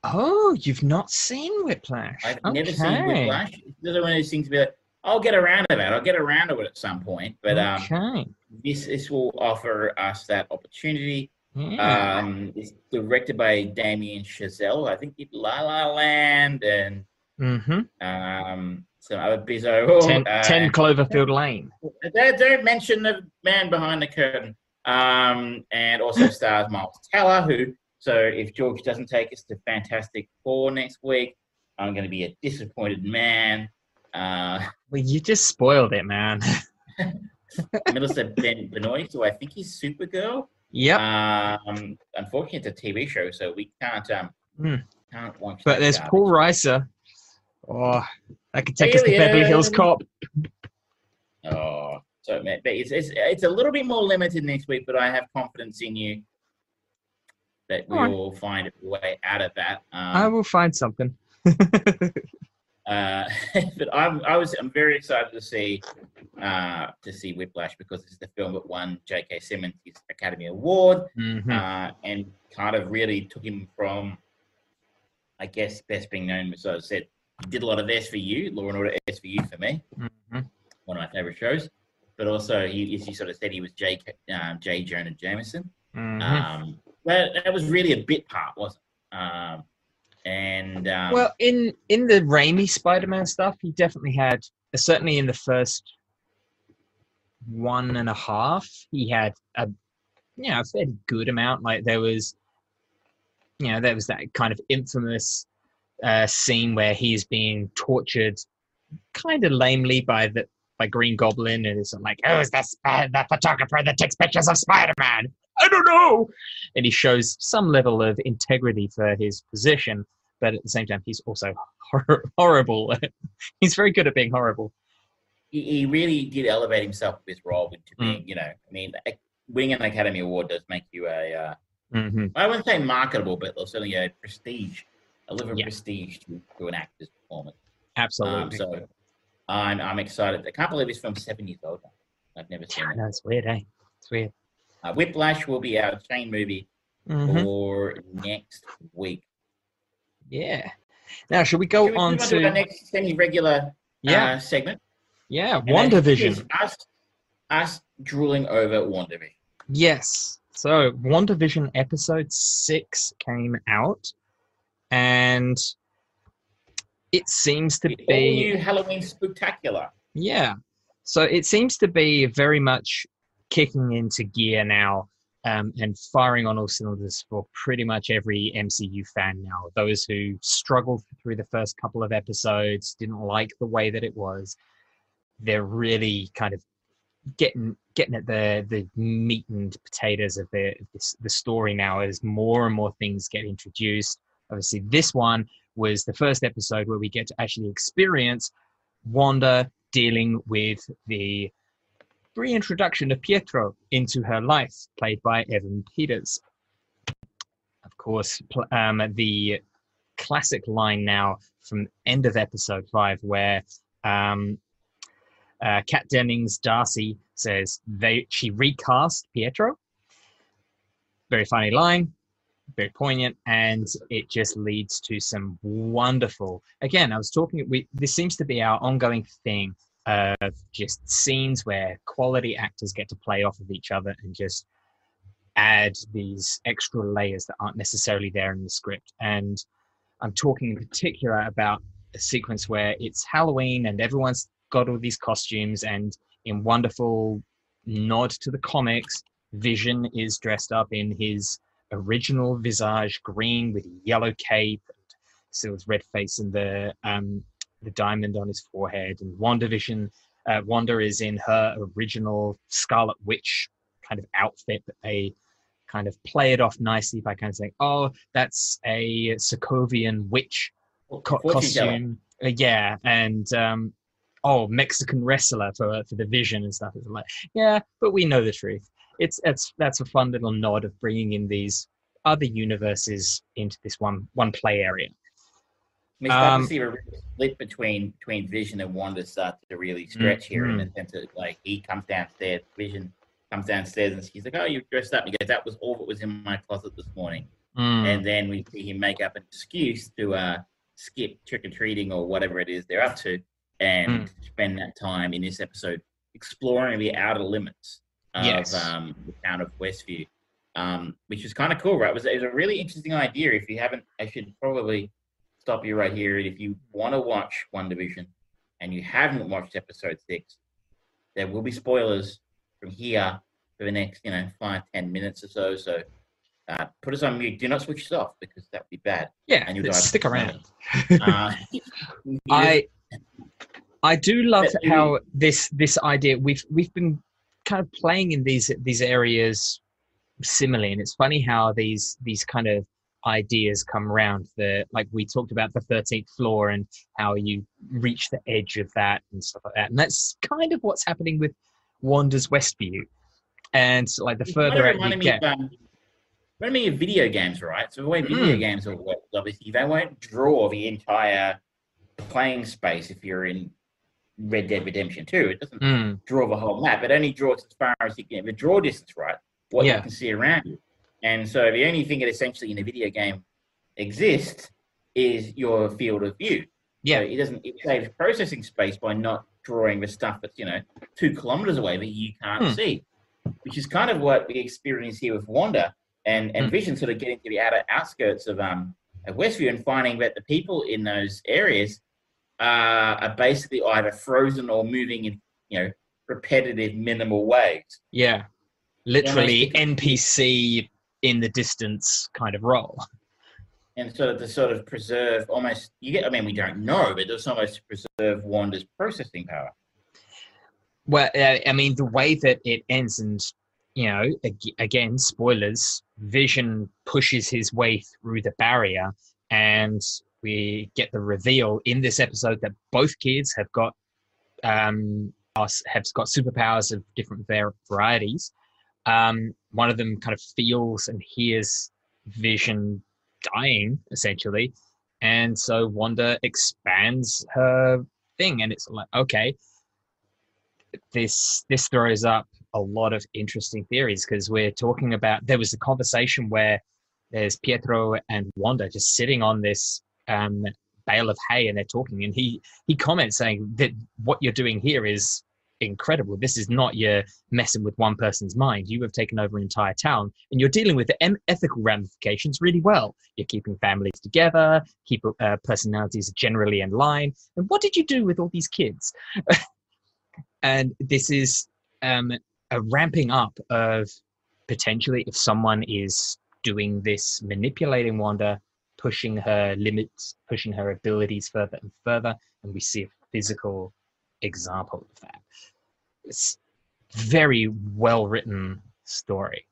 Oh, you've not seen Whiplash. I've okay. never seen Whiplash. It's another one of those things where I'll get around to that. I'll get around to it at some point. But um, okay. this this will offer us that opportunity. Yeah. Um, it's directed by Damien Chazelle. I think he did La La Land and mm-hmm. um, some other bizarre. Ten, uh, 10 Cloverfield Lane. Don't, don't mention the man behind the curtain. Um, and also stars Miles Teller, who, so if George doesn't take us to Fantastic Four next week, I'm going to be a disappointed man. Uh, Well, you just spoiled it, man. Melissa ben- Benoist, who I think he's Supergirl. yep. Um, unfortunately, it's a TV show, so we can't um Hmm. can't watch. but there's garbage. Paul Reiser. Oh, that could take us to Beverly Hills Cop. Oh, so but it's, it's it's a little bit more limited next week, but I have confidence in you that we right. will find a way out of that. I Um, will find something. uh, but I'm I was I'm very excited to see uh, to see Whiplash because it's the film that won J.K. Simmons his Academy Award. Mhm. uh, and kind of really took him from, I guess, best being known. So I said he did a lot of SVU, Law and Order SVU for you for me, Mhm. one of my favorite shows. But also, he, as you sort of said, he was J. Um, J. Jonah Jameson. Mhm. Um, that, that was really a bit part, wasn't it? Um, and um, well, in in the Raimi Spider-Man stuff, he definitely had. Certainly, in the first one and a half, he had a you know a fairly good amount. Like there was, you know, there was that kind of infamous uh, scene where he's being tortured, kind of lamely by the by Green Goblin, and it's like, oh, is that Sp- that photographer that takes pictures of Spider-Man? I don't know. And he shows some level of integrity for his position, but at the same time, he's also hor- horrible. he's very good at being horrible. he, he really did elevate himself with his role into Mm. being, you know, I mean, winning an Academy Award does make you a, uh, Mm-hmm. I wouldn't say marketable, but certainly a prestige, a level of Yeah. prestige to, to an actor's performance. Absolutely. Um, so I'm, I'm excited. I can't believe this film's seven years old. I've never seen I it. know it's weird, eh? It's weird. Uh, Whiplash will be our chain movie Mhm. for next week. Yeah. Now, should we go Should we on to our next semi-regular yeah, uh, segment? yeah, And WandaVision? is Us, us drooling over WandaVision. Yes. So, WandaVision episode six came out, and it seems to The be new Halloween spectacular. Yeah. So it seems to be very much kicking into gear now um, and firing on all cylinders for pretty much every MCU fan now. Those who struggled through the first couple of episodes, didn't like the way that it was, they're really kind of getting getting at the the meat and potatoes of the the story now as more and more things get introduced. Obviously, this one was the first episode where we get to actually experience Wanda dealing with the reintroduction of Pietro into her life, played by Evan Peters. Of course, um, the classic line now from end of episode five, where um, uh, Kat Dennings Darcy says they she recast Pietro. Very funny line, very poignant, and it just leads to some wonderful. Again, I was talking. We this seems to be our ongoing thing of just scenes where quality actors get to play off of each other and just add these extra layers that aren't necessarily there in the script. And I'm talking in particular about a sequence where it's Halloween and everyone's got all these costumes, and in wonderful nod to the comics, Vision is dressed up in his original visage, green with yellow cape, and still his red face and the um, the diamond on his forehead. And WandaVision, uh, Wanda is in her original Scarlet Witch kind of outfit, but they kind of play it off nicely by kind of saying, "Oh, that's a Sokovian witch co- costume." Uh, yeah, and um, oh, Mexican wrestler for for the Vision and stuff. It's like, yeah, but we know the truth. It's it's that's a fun little nod of bringing in these other universes into this one one play area. We start Um, to see a split between between Vision and Wanda start to really stretch here in the sense of like he comes downstairs, Vision comes downstairs and he's like, "Oh, you've dressed up." He goes, "That was all that was in my closet this morning." Mm. And then we see him make up an excuse to uh, skip trick or treating or whatever it is they're up to, and spend that time in this episode exploring the outer limits of Yes. um, the town of Westview, um, which was kind of cool, right? It was, it was a really interesting idea. If you haven't, I should probably stop you right here. If you want to watch WandaVision and you haven't watched episode six, there will be spoilers from here for the next, you know, five, ten minutes or so. So uh, put us on mute. Do not switch us off because that would be bad. Yeah, And you let's stick around. Uh, I I do love how this this idea we've we've been kind of playing in these these areas similarly, and it's funny how these these kind of ideas come around. The like we talked about the thirteenth floor and how you reach the edge of that and stuff like that, and that's kind of what's happening with Wanda's Westview. And like the further out you get, of, um, me of video games, right? So the way video Mm. games will work, obviously, they won't draw the entire playing space if you're in Red Dead Redemption 2. It doesn't Mm, draw the whole map. It only draws as far as you can, the draw distance, right? What Yeah. you can see around you. And so the only thing that essentially in a video game exists is your field of view. yeah, So it doesn't it saves processing space by not drawing the stuff that's you know two kilometers away that you can't Hmm. see, which is kind of what we experience here with Wanda and and Hmm. Vision, sort of getting to the outer outskirts of um of Westview and finding that the people in those areas uh, are basically either frozen or moving in you know repetitive minimal ways. yeah, literally NPC in the distance kind of role. And sort of to sort of preserve almost you get I mean we don't know, but it's almost to preserve Wanda's processing power. Well, uh, I mean, the way that it ends, and you know, again, spoilers. Vision pushes his way through the barrier, and we get the reveal in this episode that both kids have got um us have got superpowers of different var- varieties. Um, one of them kind of feels and hears Vision dying, essentially, and so Wanda expands her thing, and it's like, okay, this this throws up a lot of interesting theories because we're talking about there was a conversation where there's Pietro and Wanda just sitting on this um, bale of hay and they're talking and he he comments saying that what you're doing here is incredible. This is not your messing with one person's mind. You have taken over an entire town and you're dealing with the ethical ramifications really well. You're keeping families together keep uh, personalities generally in line. And what did you do with all these kids? And this is um, a ramping up of potentially if someone is doing this manipulating wanda pushing her limits pushing her abilities further and further and we see a physical example of that it's very well written story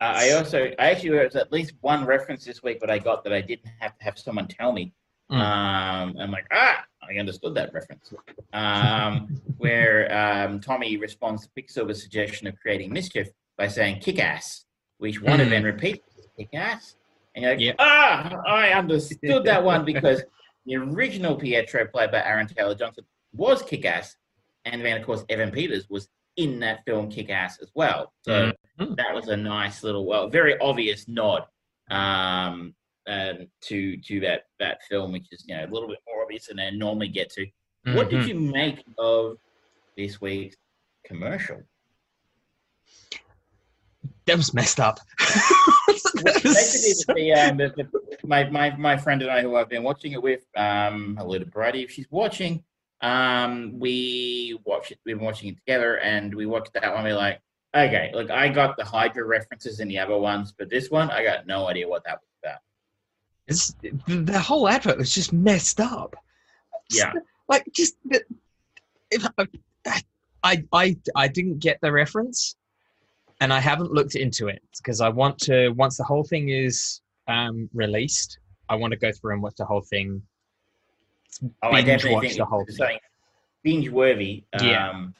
Uh, I also, I actually, there was at least one reference this week that I got that I didn't have to have someone tell me. Mm. Um, I'm like, ah, I understood that reference. Um, where um, Tommy responds to Quicksilver's suggestion of creating mischief by saying "kick ass," which one Mm. then repeats "kick ass," and you're like, Yeah. ah, I understood that one because the original Pietro, played by Aaron Taylor Johnson, was kick ass, and then of course Evan Peters was in that film Kick Ass as well. So Mhm. that was a nice little, well, very obvious nod um, um, to to that that film, which is you know a little bit more obvious than I normally get to. What did Mhm. you make of this week's commercial? That was messed up Basically, the, um, the, the, my, my my friend and I, who I've been watching it with, um, hello to Brady if she's watching. Um, we watched it. We've been watching it together, and we watched that one. We're like, okay, look, I got the Hydra references in the other ones, but this one, I got no idea what that was about. It's, the whole advert was just messed up. Yeah. like just if I I I didn't get the reference, and I haven't looked into it because I want to. Once the whole thing is um, released, I want to go through and watch the whole thing. Oh, I definitely watch think the whole thing. binge worthy. Yeah. Um,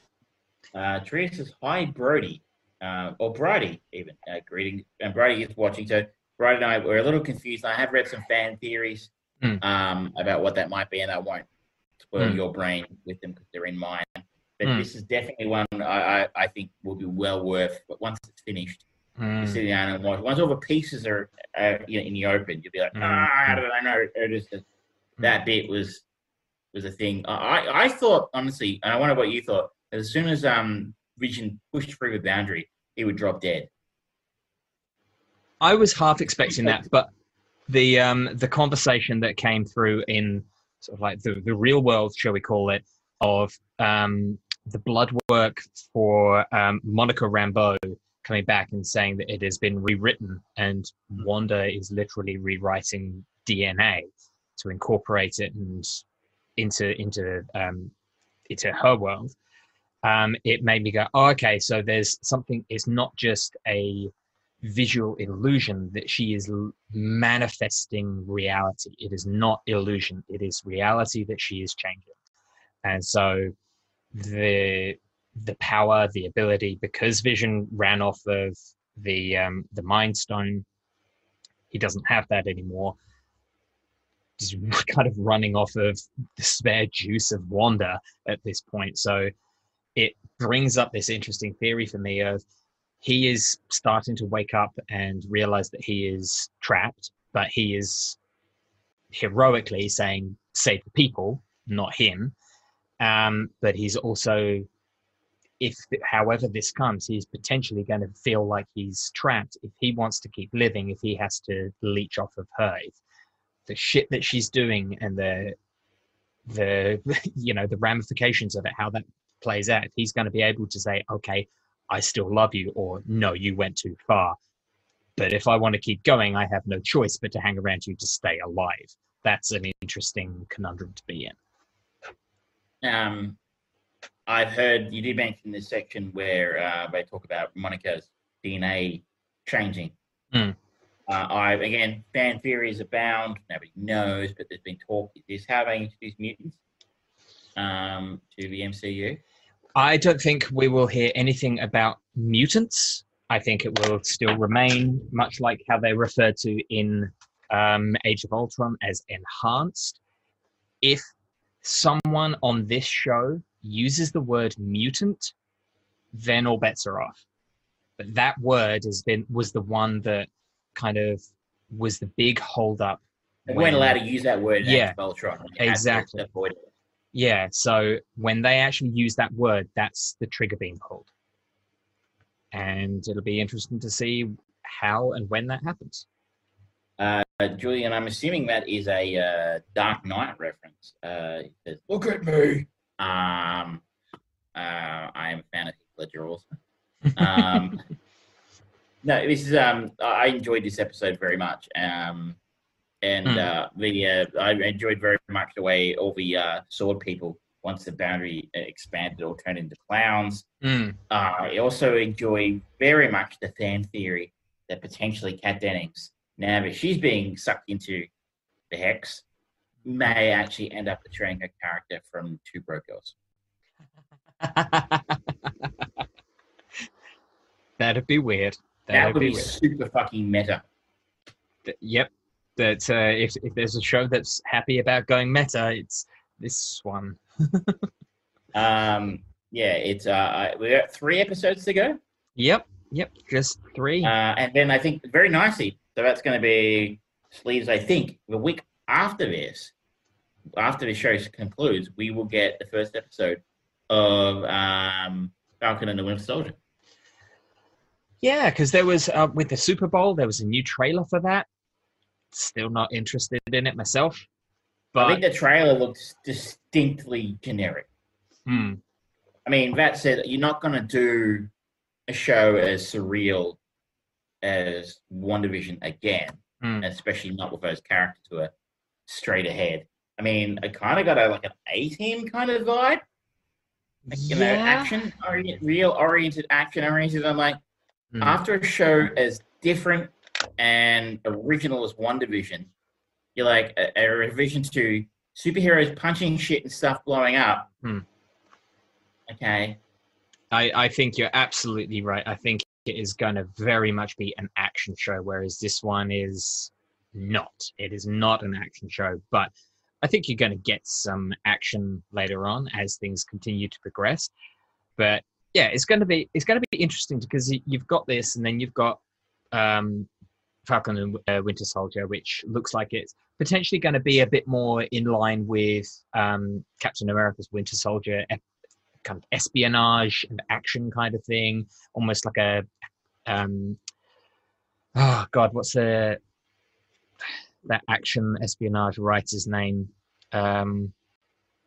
uh, Teresa says, "Hi, Brody," uh, or Brody even. Uh, greeting, and Brady is watching. So Brady and I were a little confused. I have read some fan theories Hmm. um, about what that might be, and I won't spoil Hmm. your brain with them because they're in mine. But Hmm. this is definitely one I, I, I think will be well worth. But once it's finished, Mm. sit down and watch. Once all the pieces are uh, you know, in the open, you'll be like, Hmm. ah, I know? It is just, that bit was was a thing. I I thought honestly, and I wonder what you thought. As soon as um Vision pushed through the boundary, he would drop dead. I was half expecting that, but the um, the conversation that came through in sort of like the, the real world, shall we call it, of um, the blood work for um, Monica Rambeau coming back and saying that it has been rewritten and Wanda is literally rewriting DNA to incorporate it and into into um, into her world. Um, it made me go, oh, okay, so there's something. It's not just a visual illusion that she is manifesting reality. It is not illusion. It is reality that she is changing. And so the the power, the ability, because Vision ran off of the um, the Mind Stone, he doesn't have that anymore. He's kind of running off of the spare juice of Wanda at this point. So it brings up this interesting theory for me of he is starting to wake up and realize that he is trapped, but he is heroically saying, save the people, not him. Um, but he's also, if however this comes, he's potentially going to feel like he's trapped if he wants to keep living, if he has to leech off of her. If the shit that she's doing and the the you know the ramifications of it how that plays out he's going to be able to say okay I still love you, or no, you went too far. But if I want to keep going, I have no choice but to hang around you to stay alive. That's an interesting conundrum to be in. Um, I've heard you did mention this section where uh, they talk about Monica's DNA changing. Mm. Uh, I again, fan theories abound. Nobody knows, but there's been talk. Is how they introduce mutants um, to the MCU. I don't think we will hear anything about mutants. I think it will still remain much like how they refer to in um, Age of Ultron as enhanced. If someone on this show uses the word mutant, then all bets are off. But that word has been was the one that kind of was the big holdup. They weren't allowed to use that word. yeah, Ultron. Exactly. Yeah, so when they actually use that word, that's the trigger being pulled. And it'll be interesting to see how and when that happens. Uh, Julian, I'm assuming that is a uh, Dark Knight reference. Uh, Look at me. Um, uh, I am a fan of Ledger also. Um, no, this is. Um, I enjoyed this episode very much. Um, and mm. uh, the uh, I enjoyed very much the way all the uh, sword people once the boundary expanded or turned into clowns. Mm. I also enjoy very much the fan theory that potentially Kat Dennings, now that she's being sucked into the hex, may actually end up portraying her character from Two Broke Girls. That'd be weird. That'd that would be, be super fucking meta. Yep, that uh, if if there's a show that's happy about going meta, it's this one. um, yeah, it's uh, we got three episodes to go. Yep, yep, just three. Uh, and then I think very nicely. So that's going to be sleeves. I think the week after this, after the show concludes, we will get the first episode of um, Falcon and the Winter Soldier. Yeah, because there was uh, with the Super Bowl, there was a new trailer for that still not interested in it myself. But I think the trailer looks distinctly generic. Hmm. I mean, that said, you're not going to do a show as surreal as WandaVision again, hmm. especially not with those characters who are straight ahead. I mean, I kind of got a like an A team kind of vibe, like, you yeah. know, action oriented, real oriented, action oriented. I'm like, mm. after a show as different and original as is WandaVision. You're like a, a revision to superheroes punching shit and stuff blowing up. Hmm. Okay. I, I think you're absolutely right. I think it is going to very much be an action show, whereas this one is not. It is not an action show, but I think you're going to get some action later on as things continue to progress. But yeah, it's going to be it's going to be interesting because you've got this, and then you've got um, Falcon and uh, Winter Soldier, which looks like it's potentially going to be a bit more in line with um, Captain America's Winter Soldier, kind of espionage and action kind of thing, almost like a um, oh god, what's the that action espionage writer's name? Um,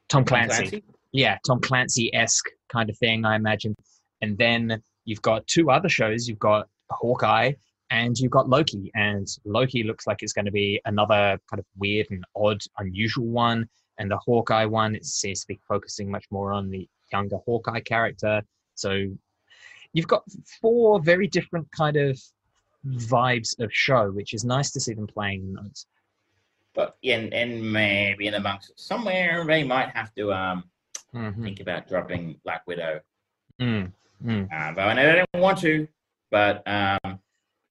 Tom Clancy. Yeah, Tom Clancy esque kind of thing, I imagine. And then you've got two other shows. You've got Hawkeye and you've got Loki. And Loki looks like it's going to be another kind of weird and odd, unusual one. And the Hawkeye one, it seems to be focusing much more on the younger Hawkeye character. So you've got four very different kind of vibes of show, which is nice to see them playing in those. But and, and maybe in amongst somewhere they might have to um Mhm. think about dropping Black Widow. Mm, mm. Uh, but I know they don't want to, but um,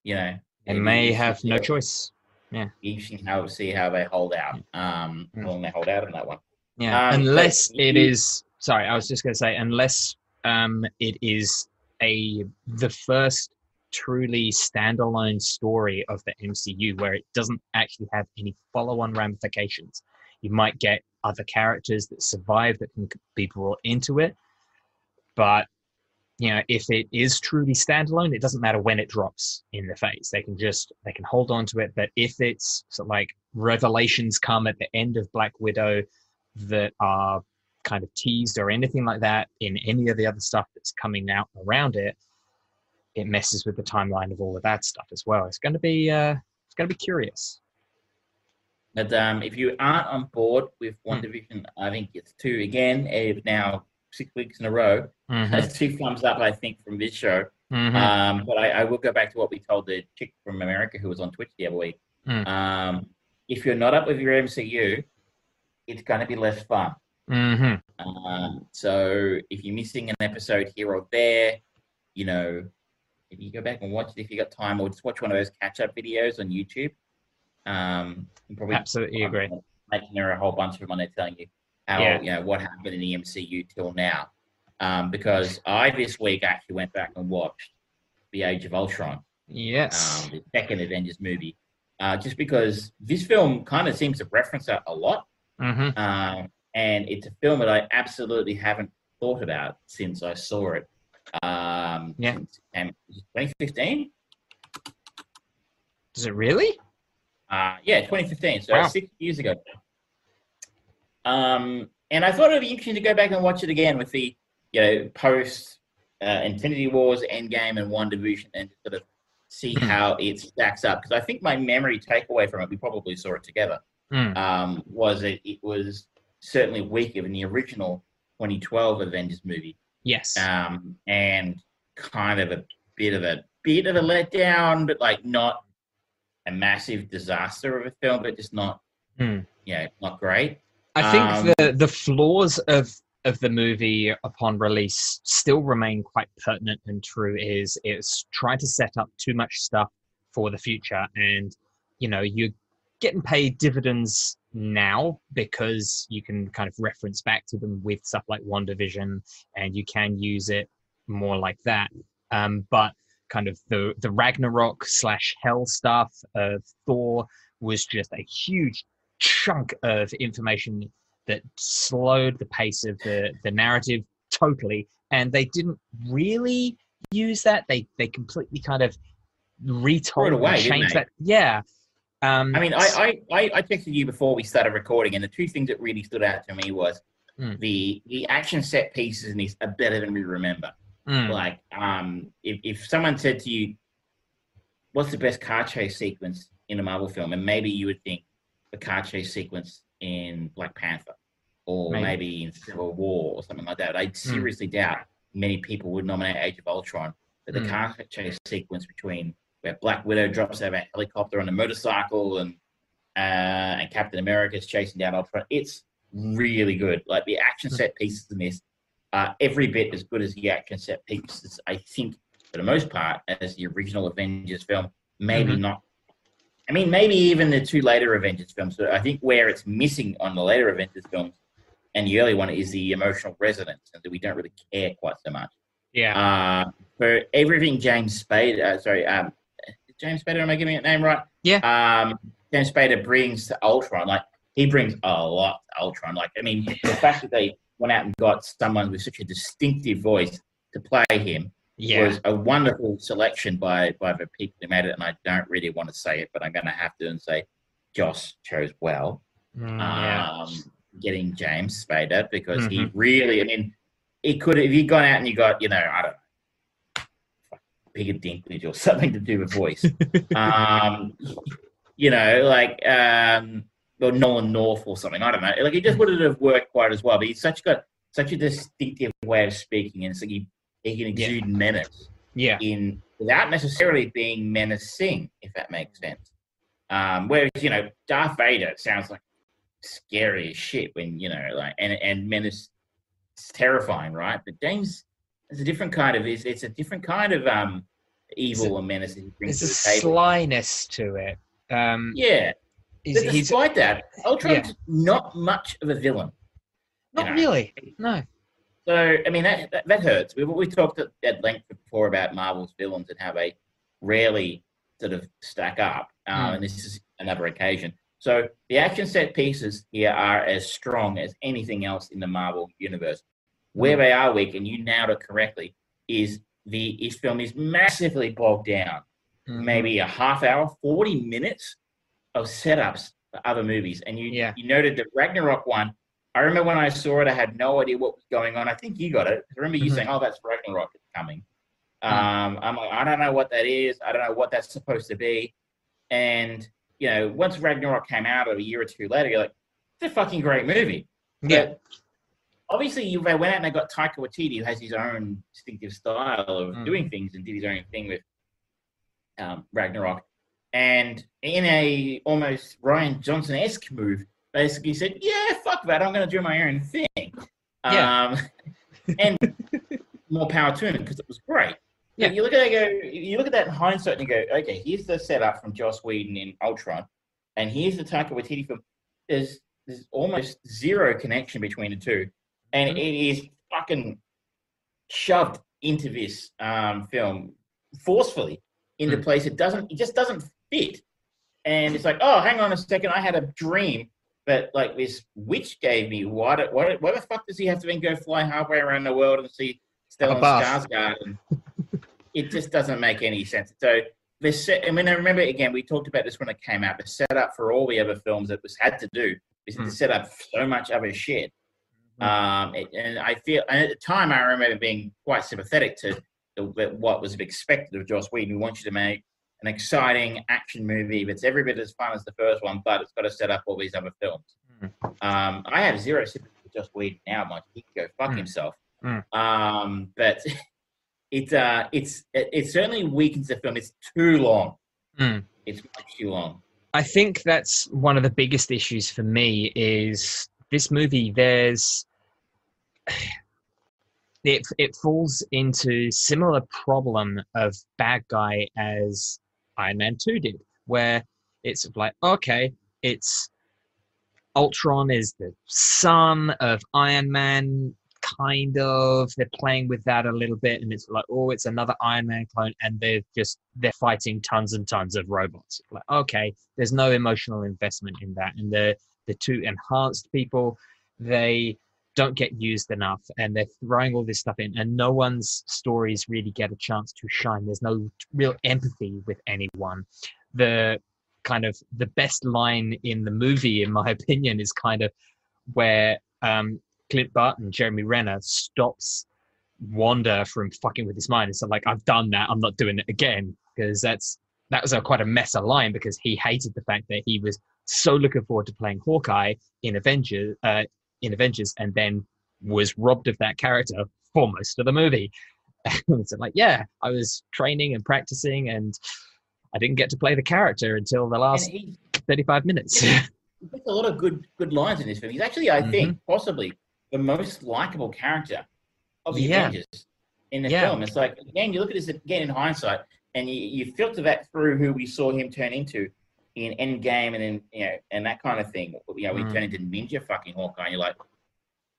you know, They may have no choice. Interesting how see how they hold out. Um, Mm. how long they hold out on that one. Yeah, Um, unless it you- is. Sorry, I was just going to say unless um, it is a the first truly standalone story of the MCU where it doesn't actually have any follow-on ramifications. You might get other characters that survive that can be brought into it, but you know if it is truly standalone, it doesn't matter when it drops in the phase. They can just they can hold on to it. But if it's sort of like revelations come at the end of Black Widow that are kind of teased or anything like that in any of the other stuff that's coming out around it, it messes with the timeline of all of that stuff as well. It's going to be uh, it's going to be curious. But um, if you aren't on board with Hmm. WandaVision, I think it's two again. Now six weeks in a row. That's two thumbs up, I think, from this show. Mhm. Um, but I, I will go back to what we told the chick from America who was on Twitch the other week. Mm. Um, if you're not up with your MCU, it's going to be less fun. Mhm. Um, so if you're missing an episode here or there, you know, if you go back and watch it if you got time, or just watch one of those catch-up videos on YouTube. Um, you probably Absolutely agree. making there a whole bunch of them on there telling you how Yeah. you know what happened in the MCU till now. Um, because I this week actually went back and watched The Age of Ultron, Yes. um, the second Avengers movie, uh, just because this film kind of seems to reference that a lot, Mhm. um, and it's a film that I absolutely haven't thought about since I saw it. Um, Yeah. since it came- was it 2015. Does it really? Uh, yeah, 2015. So Wow. six years ago. Um, and I thought it'd be interesting to go back and watch it again with the, you know, post uh, Infinity Wars, Endgame, and WandaVision, and sort of see Hmm. how it stacks up. Because I think my memory takeaway from it, we probably saw it together, Mm. um, was that it was certainly weaker than the original 2012 Avengers movie, Yes. um, and kind of a bit of a bit of a letdown, but like not a massive disaster of a film, but just not, Hmm. you know, not great. I think um, the the flaws of of the movie upon release still remain quite pertinent and true. Is it's trying to set up too much stuff for the future, and you know you're getting paid dividends now because you can kind of reference back to them with stuff like WandaVision, and you can use it more like that. Um, but kind of the the Ragnarok slash Hell stuff of Thor was just a huge chunk of information that slowed the pace of the, the narrative totally. And they didn't really use that. They they completely kind of retold it away, changed that. Yeah um I mean, I, I, I, texted you before we started recording, and the two things that really stood out to me was Hmm. the the action set pieces in this are better than we remember. mm, Like, um, if, if someone said to you, "What's the best car chase sequence in a Marvel film?" and maybe you would think the car chase sequence in Black Panther, or Maybe. maybe, in Civil War, or something like that. I seriously doubt many people would nominate Age of Ultron, but the Hmm. car chase sequence between where Black Widow drops out of a helicopter on a motorcycle and uh, and Captain America's chasing down Ultron. It's really good. Like the action set pieces in this are every bit as good as the action set pieces. I think for the most part as the original Avengers film. Maybe Mhm. not. I mean, maybe even the two later Avengers films. So I think where it's missing on the later Avengers films and the early one is the emotional resonance, and that we don't really care quite so much. yeah Uh, for everything James Spade, uh, sorry, um, James Spader. Am I giving that name right? Yeah. Um, James Spader brings to Ultron. Like he brings a lot to Ultron. Like I mean, the fact that they went out and got someone with such a distinctive voice to play him Yeah. was a wonderful selection by by the people who made it. And I don't really want to say it, but I'm going to have to and say Joss chose well. Mm, yeah. Um, getting James Spader because Mm-hmm. he really, I mean, he could if he'd gone out and you got, you know, I don't know, Peter Dinklage or something to do with voice. um, you know, like um, or Nolan North or something. I don't know. Like he just wouldn't have worked quite as well. But he's such got such a distinctive way of speaking, and it's like he, he can Yeah. exude menace Yeah. in without necessarily being menacing, if that makes sense. Um, whereas you know Darth Vader sounds like scary as shit when you know like and and menace it's terrifying, right? But James is a different kind of it's, it's a different kind of um evil and menace that he brings There's to a the table. slyness to it. Um, yeah, he's, but he's that, Ultron's not much of a villain. not know. really. No. So I mean that that, that hurts. We we talked at, at length before about Marvel's villains and how they rarely sort of stack up, um, Hmm. and this is another occasion. So the action set pieces here are as strong as anything else in the Marvel universe. Where they are weak, and you nailed it correctly, is the this film is massively bogged down. Mhm. Maybe a half hour, forty minutes of setups for other movies, and you Yeah. you noted the Ragnarok one. I remember when I saw it, I had no idea what was going on. I think you got it. I remember you Mhm. saying, "Oh, that's Ragnarok coming." Mm. Um, I'm like, I don't know what that is. I don't know what that's supposed to be. And you know, once Ragnarok came out a year or two later, you're like, "It's a fucking great movie." Yeah. But obviously, you they went out and they got Taika Waititi, who has his own distinctive style of Mm. doing things, and did his own thing with um, Ragnarok. And in a almost Rian Johnson esque move, basically said, "Yeah, fuck that. I'm going to do my own thing." Yeah. Um, and more power to him because it was great. Yeah. Yeah. You look at that, go. You look at that in hindsight, and you go, "Okay, here's the setup from Joss Whedon in Ultron, and here's the Taika Waititi film." There's there's almost zero connection between the two, and Mhm. it is fucking shoved into this um, film forcefully into Mm. place. It doesn't. It just doesn't fit. And it's like, oh, hang on a second. I had a dream that like this witch gave me. Why? do- Why? Why the fuck does he have to then go fly halfway around the world and see Stellan. Skarsgård? And it just doesn't make any sense. So the set. I mean, I remember again. We talked about this when it came out. The setup for all the other films that was had to do is Mm. to set up so much other shit. Mm. Um, it- and I feel, and at the time, I remember being quite sympathetic to the, what was expected of Joss Whedon. We want you to make an exciting action movie that's every bit as fun as the first one, but it's got to set up all these other films. Mm. Um, I have zero sympathy for Joss Whedon now. Mike, he can go fuck Mm. himself. Mm. Um, but it, uh, it's it, it certainly weakens the film. It's too long. Mm. It's much too long. I think that's one of the biggest issues for me is this movie. There's it it falls into similar problem of bad guy as Iron Man Two did, where it's like okay, it's Ultron is the son of Iron Man, kind of. They're playing with that a little bit, and it's like, oh, it's another Iron Man clone, and they're just they're fighting tons and tons of robots. Like, okay, there's no emotional investment in that, and the the two enhanced people, they don't get used enough, and they're throwing all this stuff in, and no one's stories really get a chance to shine. There's no real empathy with anyone. The kind of the best line in the movie, in my opinion, is kind of where um, Clint Barton, Jeremy Renner, stops Wanda from fucking with his mind. It's like I've done that. I'm not doing it again because that's that was a quite a mess of line because he hated the fact that he was so looking forward to playing Hawkeye in Avengers, uh, in Avengers, and then was robbed of that character for most of the movie. so like, yeah, I was training and practicing, and I didn't get to play the character until the last he, 35 minutes. Yeah. A lot of good good lines in this film. He's actually, I think, Mm-hmm. possibly the most likable character of the Yeah. Avengers in the Yeah. film. It's like again, you look at this again in hindsight, and you, you filter that through who we saw him turn into in Endgame and in you know and that kind of thing. You know, we Mm. turn into Ninja fucking Hawkeye. And you're like,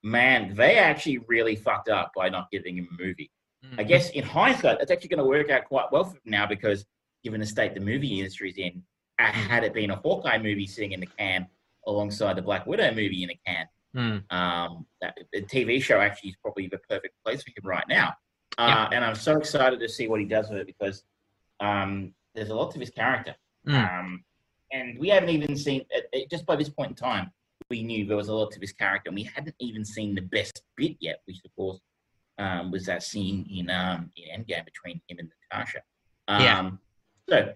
man, they actually really fucked up by not giving him a movie. I guess in hindsight, that's actually going to work out quite well for now because given the state the movie industry is in, uh, had it been a Hawkeye movie sitting in the can alongside the Black Widow movie in a can. Mm. Um, that, the TV show actually is probably the perfect place for him right now. Uh, And I'm so excited to see what he does with it because um, there's a lot to his character. Mm. Um, and we haven't even seen, just by this point in time, we knew there was a lot to his character, and we hadn't even seen the best bit yet, which of course um, was that scene in um, in Endgame between him and Natasha. Um, Yeah. So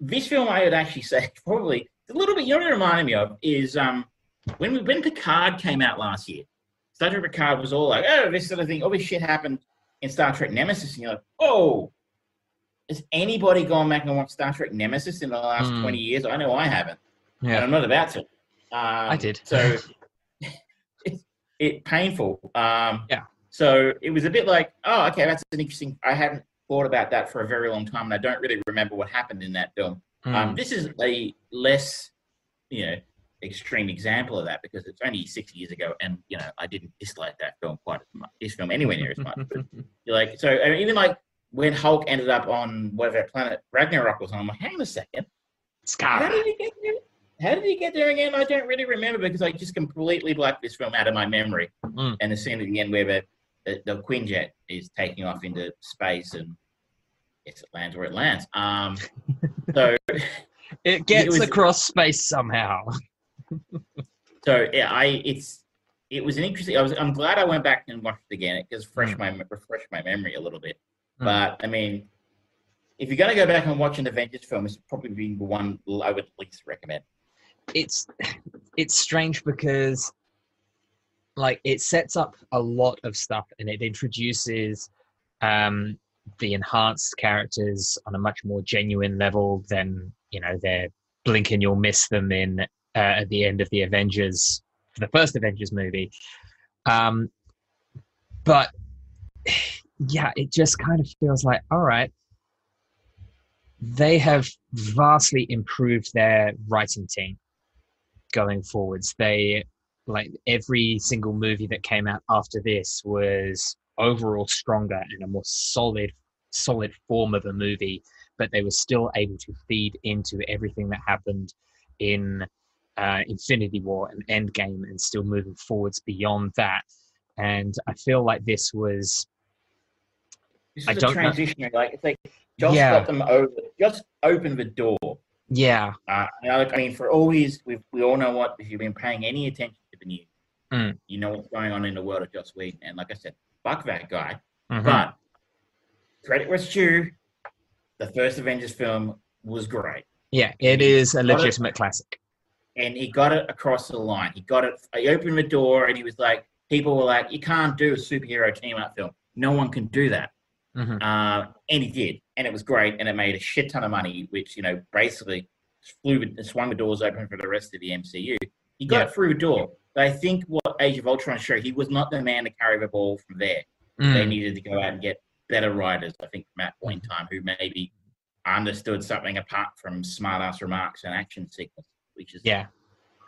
this film, I would actually say, probably a little bit. You know what it reminded me of is um, when we, when Picard came out last year. Star Trek Picard was all like, "Oh, this sort of thing. All this shit happened in Star Trek Nemesis." And you're like, "Oh, has anybody gone back and watched Star Trek Nemesis in the last Hmm. 20 years? I know I haven't, and Yeah. I'm not about to. Um, I did. So it's it painful. Um, Yeah. So it was a bit like, oh, okay, that's an interesting. I hadn't thought about that for a very long time, and I don't really remember what happened in that film. Mm. Um, this is a less, you know, extreme example of that because it's only six years ago, and you know, I didn't dislike that film quite as much. This film anywhere near as much. But you're like, so I mean, even like when Hulk ended up on whatever planet Ragnarok was on, I'm like, hang on a second, how did he get there? How did he get there again? I don't really remember because I just completely blacked this film out of my memory. Mm. And the scene at the end where the, the, the Quinjet is taking off into space and yes, it lands where it lands. Um, so, It gets was- across space somehow. so yeah, I it's it was an interesting. I was I'm glad I went back and watched it again. It just fresh my refresh my memory a little bit. Mm. But I mean, if you're gonna go back and watch an Avengers film, it's probably be the one I would least recommend. it's it's strange because like it sets up a lot of stuff and it introduces um the enhanced characters on a much more genuine level than you know they're blink and you'll miss them in uh, at the end of the avengers the first avengers movie um but yeah it just kind of feels like all right they have vastly improved their writing team going forwards. They like every single movie that came out after this was overall stronger and a more solid solid form of a movie, but they were still able to feed into everything that happened in uh, Infinity War and Endgame and still moving forwards beyond that. And I feel like this was This I is a don't know- Like it's like Joss Yeah. got them over. Just opened the door. yeah, Uh, like, I mean, for all his, we we all know what if you've been paying any attention to the news, Mm. you know what's going on in the world of Joss Whedon. And like I said, fuck that guy. mhm, But credit was due. The first Avengers film was great, yeah, it is a Got it. legitimate classic. and he got it across the line. He got it. He opened the door, and he was like, people were like, "You can't do a superhero team up film. No one can do that." Mhm. Uh, and he did, and it was great, and it made a shit ton of money, which you know basically flew swung the doors open for the rest of the MCU. He got Yeah. through the door, but I think what Age of Ultron showed, he was not the man to carry the ball from there. They Mm. needed to go out and get better writers. I think from that point in time, who maybe understood something apart from smart ass remarks and action sequence, which is Yeah,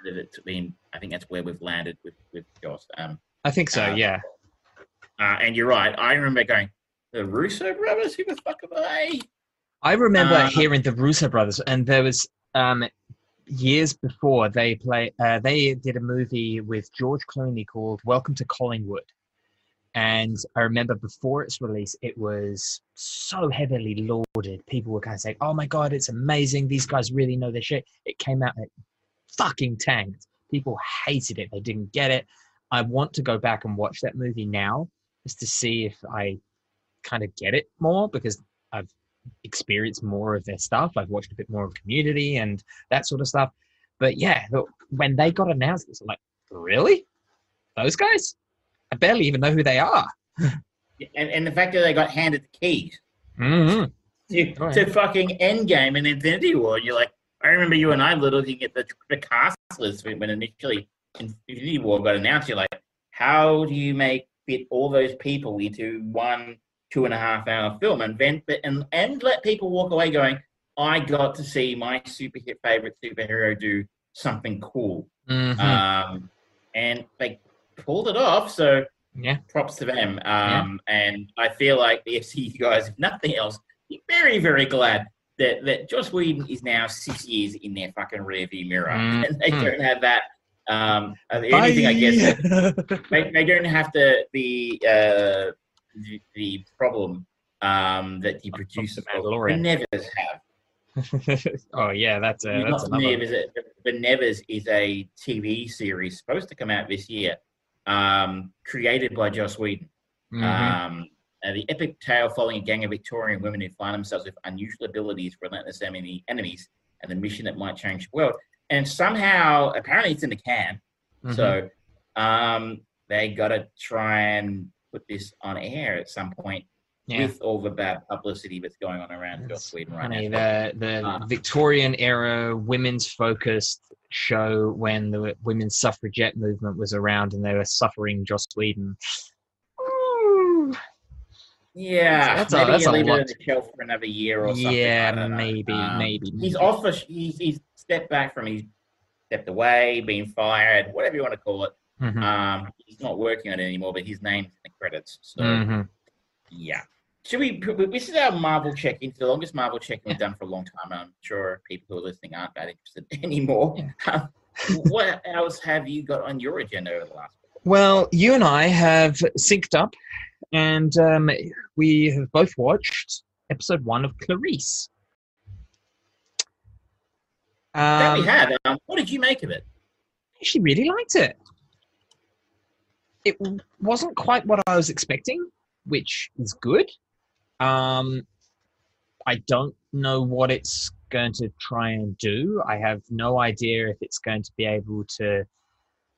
of it. I mean, I think that's where we've landed with with Joss. Um, I think so. Uh, yeah. uh, and you're right. I remember going, the Russo brothers, who the fuck are they? I remember Uh, hearing the Russo brothers, and there was um, years before they play. Uh, they did a movie with George Clooney called Welcome to Collinwood, and I remember before its release, it was so heavily lauded. People were kind of saying, "Oh my god, it's amazing! These guys really know their shit." It came out and it fucking tanked. People hated it. They didn't get it. I want to go back and watch that movie now just to see if I kind of get it more because I've experienced more of their stuff. I've watched a bit more of Community and that sort of stuff. But yeah, look, when they got announced, it's like, really? Those guys? I barely even know who they are. And, and the fact that they got handed the keys Mm-hmm. to, to fucking Endgame and Infinity War, you're like, I remember you and I looking at the, the cast list when initially Infinity War got announced. You're like, how do you make fit all those people into one two and a half hour film and vent then and and let people walk away going, I got to see my super hit favorite superhero do something cool. Mm-hmm. Um, and they pulled it off. So yeah. props to them. Um, And I feel like the MCU guys, if nothing else, be very, very glad that that Joss Whedon is now six years in their fucking rearview mirror, Mm, and they don't have that. Um, uh, the only thing I guess they, they don't have to be. uh, the, the problem um, that the producers The of Mandalorian. Nevers have. oh yeah, that's a, that's not familiar another. with it. The Nevers is a TV series supposed to come out this year, um, created by Joss Whedon. Mhm. Um, uh, the epic tale following a gang of Victorian women who find themselves with unusual abilities, relentless enemy enemies, and the mission that might change the world. And somehow, apparently, it's in the can. Mhm. So um, they got to try and put this on air at some point yeah. with all the bad publicity that's going on around Joss Whedon right funny, now. the the Ah. Victorian era women's focused show when the women's suffragette movement was around and they were suffering Joss Whedon. Ooh. Yeah, That's a- maybe that's a leave it lot. the shelf for another year or something. Yeah, maybe, Um, maybe. He's off. The, he's he's stepped back from. He's stepped away, been fired, whatever you want to call it. Mhm. Um, he's not working on it anymore, but his name's in the credits. So Mhm. yeah. Should we? This is our Marvel check-in. The longest Marvel check-in we've done for a long time. I'm sure people who are listening aren't that interested anymore. Um, what else have you got on your agenda over the last? Well, you and I have synced up, and um, we have both watched episode one of Clarice. that we Um, have. Um, what did you make of it? actually really liked it. It wasn't quite what I was expecting, which is good. Um, I don't know what it's going to try and do. I have no idea if it's going to be able to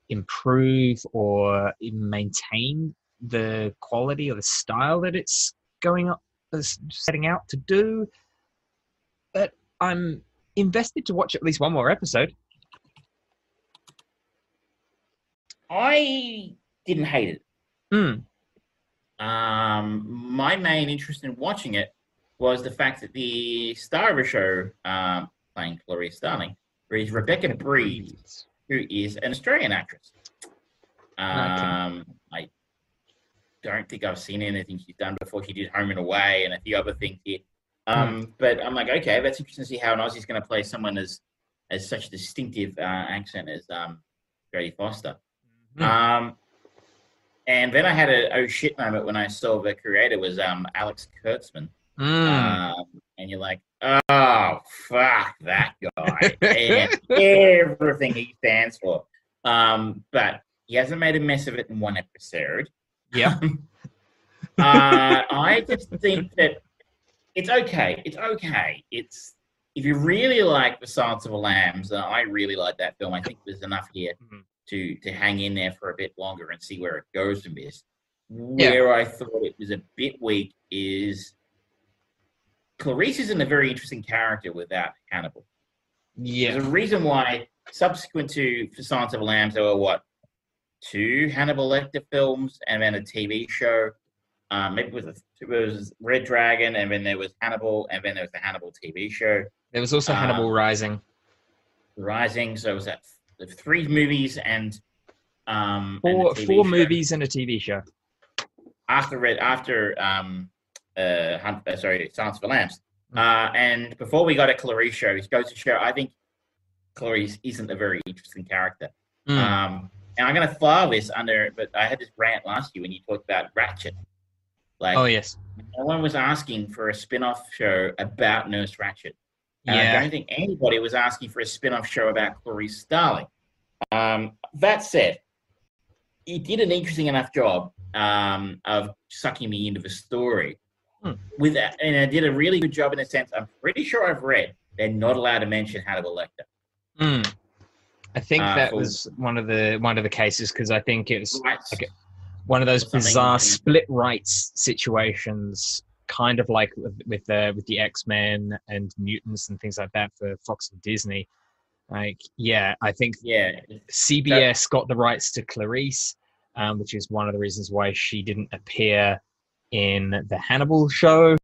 improve or maintain the quality or the style that it's going up, setting out to do. But I'm invested to watch at least one more episode. I didn't hate it. Hmm. Um, my main interest in watching it was the fact that the star of the show, um, playing Clarice Starling, is Rebecca Breeds, who is an Australian actress. Um, I don't think I've seen anything she's done before. She did Home and Away and a few other things here. Um, But I'm like, okay, that's interesting to see how an Aussie's going to play someone as as such a distinctive uh, accent as um, Jodie Foster. Hmm. Um, and then I had a oh shit moment when I saw the creator was um, Alex Kurtzman. Mm. Um, and you're like, oh, fuck that guy and everything he stands for. Um, but he hasn't made a mess of it in one episode. Yeah. uh, I just think that it's okay. It's okay. It's if you really like The Silence of the Lambs, uh, I really like that film. I think there's enough here Mhm. To to hang in there for a bit longer and see where it goes from this. Where I thought it was a bit weak is Clarice isn't a very interesting character without Hannibal. Yeah. There's a reason why, subsequent to For Silence of the Lambs, there were what two Hannibal Lecter films and then a TV show. Um, maybe it was, a, it was Red Dragon, and then there was Hannibal, and then there was the Hannibal TV show, There was also Uh, Hannibal Rising. Rising. So it was that three movies and um Four TV four show. movies and a TV show. after Red after um uh, Hunt, uh sorry Silence of the Lambs. Mm. Uh, and before we got a Clarice show, it goes to show I think Clarice isn't a very interesting character. Mm. Um, and I'm going to file this under, but I had this rant last year when you talked about Ratched. Like, oh yes. no one was asking for a spin off show about Nurse Ratched. And I don't think anybody was asking for a spin off show about Clarice Starling. Um, that said, he did an interesting enough job um, of sucking me into the story. Hmm. With that, and I did a really good job in a sense. I'm pretty sure I've read they're not allowed to mention Hannibal Lecter. Mm. I think Uh, that was one of the one of the cases because I think it was. Okay. one of those bizarre split rights situations, kind of like with with the with the X Men and mutants and things like that for Fox and Disney. Like, yeah, I think Yeah, CBS got the rights to Clarice, um, which is one of the reasons why she didn't appear in the Hannibal show,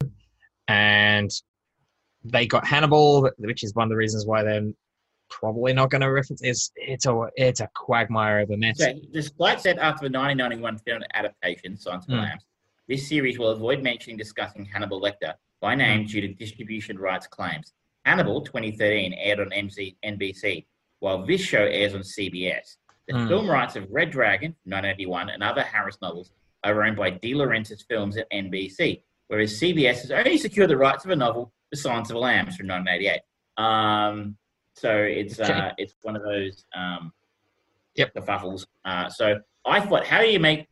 and they got Hannibal, which is one of the reasons why they're probably not going to reference. It's it's a it's a quagmire of a mess. So, despite said after the 1991 film adaptation, Silence of Hmm. Lambs, this series will avoid mentioning discussing Hannibal Lecter by name due to distribution rights claims. Hannibal 2013 aired on NBC, while this show airs on CBS. The Hmm. film rights of Red Dragon 1981 and other Harris novels are owned by De Laurentiis Films at NBC, whereas CBS has only secured the rights of a novel, The Silence of the Lambs, from 1988. Um, so it's Okay. uh, it's one of those um, Yep. kerfuffles. Uh, so I thought, how do you make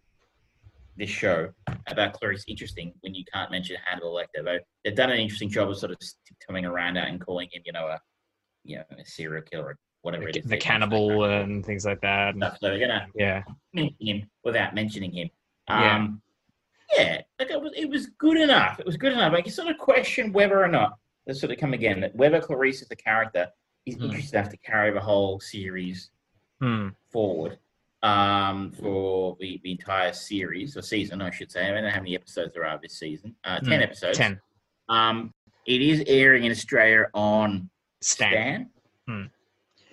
this show about Clarice interesting when you can't mention Hannibal Lecter? Though they've done an interesting job of sort of coming around that and calling him, you know, a you know a serial killer or whatever it is. the cannibal and things like that. stuff. So they're gonna Yeah. mention him without mentioning him. Yeah. Um, yeah, like it was, it was good enough. It was good enough. Like you sort of question whether or not let's sort of come again that whether Clarice is the character is Hmm. interesting enough to carry the whole series Hmm. forward um, for the, the entire series or season, I should say. I don't know how many episodes there are this season. Uh, ten Hmm. episodes. Ten. Um, it is airing in Australia on Stan. Stan. Hmm.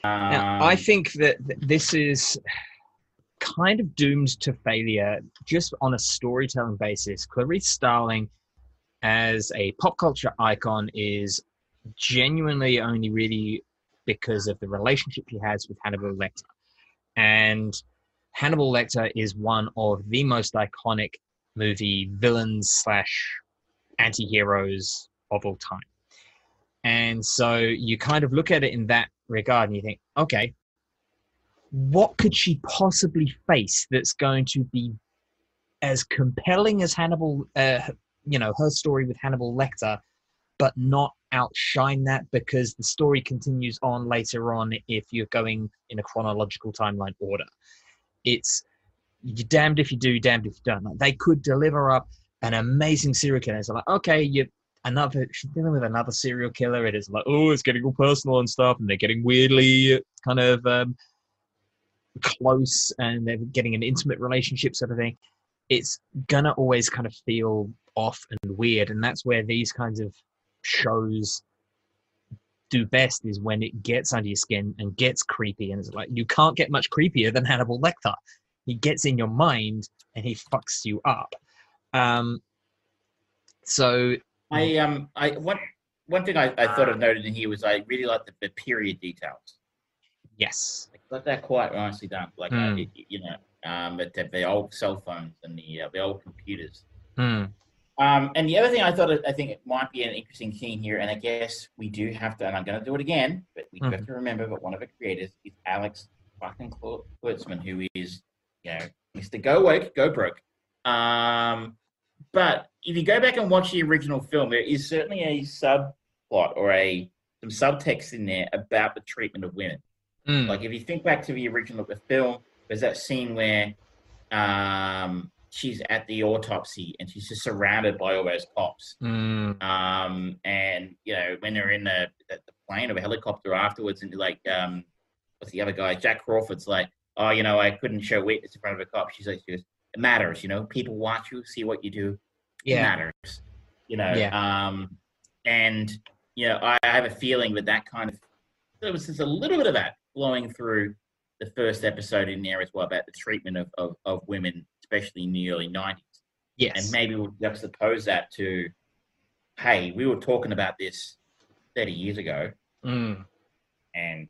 Um, Now, I think that this is kind of doomed to failure just on a storytelling basis. Clarice Starling, as a pop culture icon, is genuinely only really because of the relationship she has with Hannibal Lecter. And Hannibal Lecter is one of the most iconic movie villains slash anti-heroes of all time. And so you kind of look at it in that regard and you think, okay, what could she possibly face that's going to be as compelling as Hannibal, uh, you know, her story with Hannibal Lecter, but not outshine that because the story continues on later on if you're going in a chronological timeline order. It's you're damned if you do, damned if you don't. Like, they could deliver up an amazing serial killer. It's like, okay, you another she's dealing with another serial killer. It is like, oh, it's getting all personal and stuff, and they're getting weirdly kind of um, close, and they're getting an intimate relationship sort of thing. It's gonna always kind of feel off and weird, and that's where these kinds of shows do best is when it gets under your skin and gets creepy, and it's like you can't get much creepier than Hannibal Lecter. He gets in your mind and he fucks you up. Um, so I um I one one thing I, I thought of noted in here was I really like the, the period details. yes, Like, got that quite nicely done. Like uh, Mm. it, you know, um, the, the old cell phones and the uh, the old computers. Hmm. Um, and the other thing I thought I think it might be an interesting thing here, and I guess we do have to, and I'm going to do it again, but we do have to remember that one of the creators is Alex fucking Kurtzman, who is, you know, Mr. Go Woke, Go Broke. Um, but if you go back and watch the original film, there is certainly a subplot or a some subtext in there about the treatment of women. Hmm. Like if you think back to the original the film, there's that scene where um, she's at the autopsy and she's just surrounded by all those cops. Hmm. Um, and you know when they're in the, the, plane or a helicopter afterwards, and like um, what's the other guy? Jack Crawford's like, oh, you know, I couldn't show witness in front of a cop. She's like, she goes, it matters. You know, people watch you, see what you do. It matters. You know. Yeah. Um, and you know, I, I have a feeling that that kind of there was just a little bit of that flowing through the first episode in there as well about the treatment of, of, of women, especially in the early 90s. yes, And maybe we'll juxtapose that to, hey, we were talking about this 30 years ago Hmm. and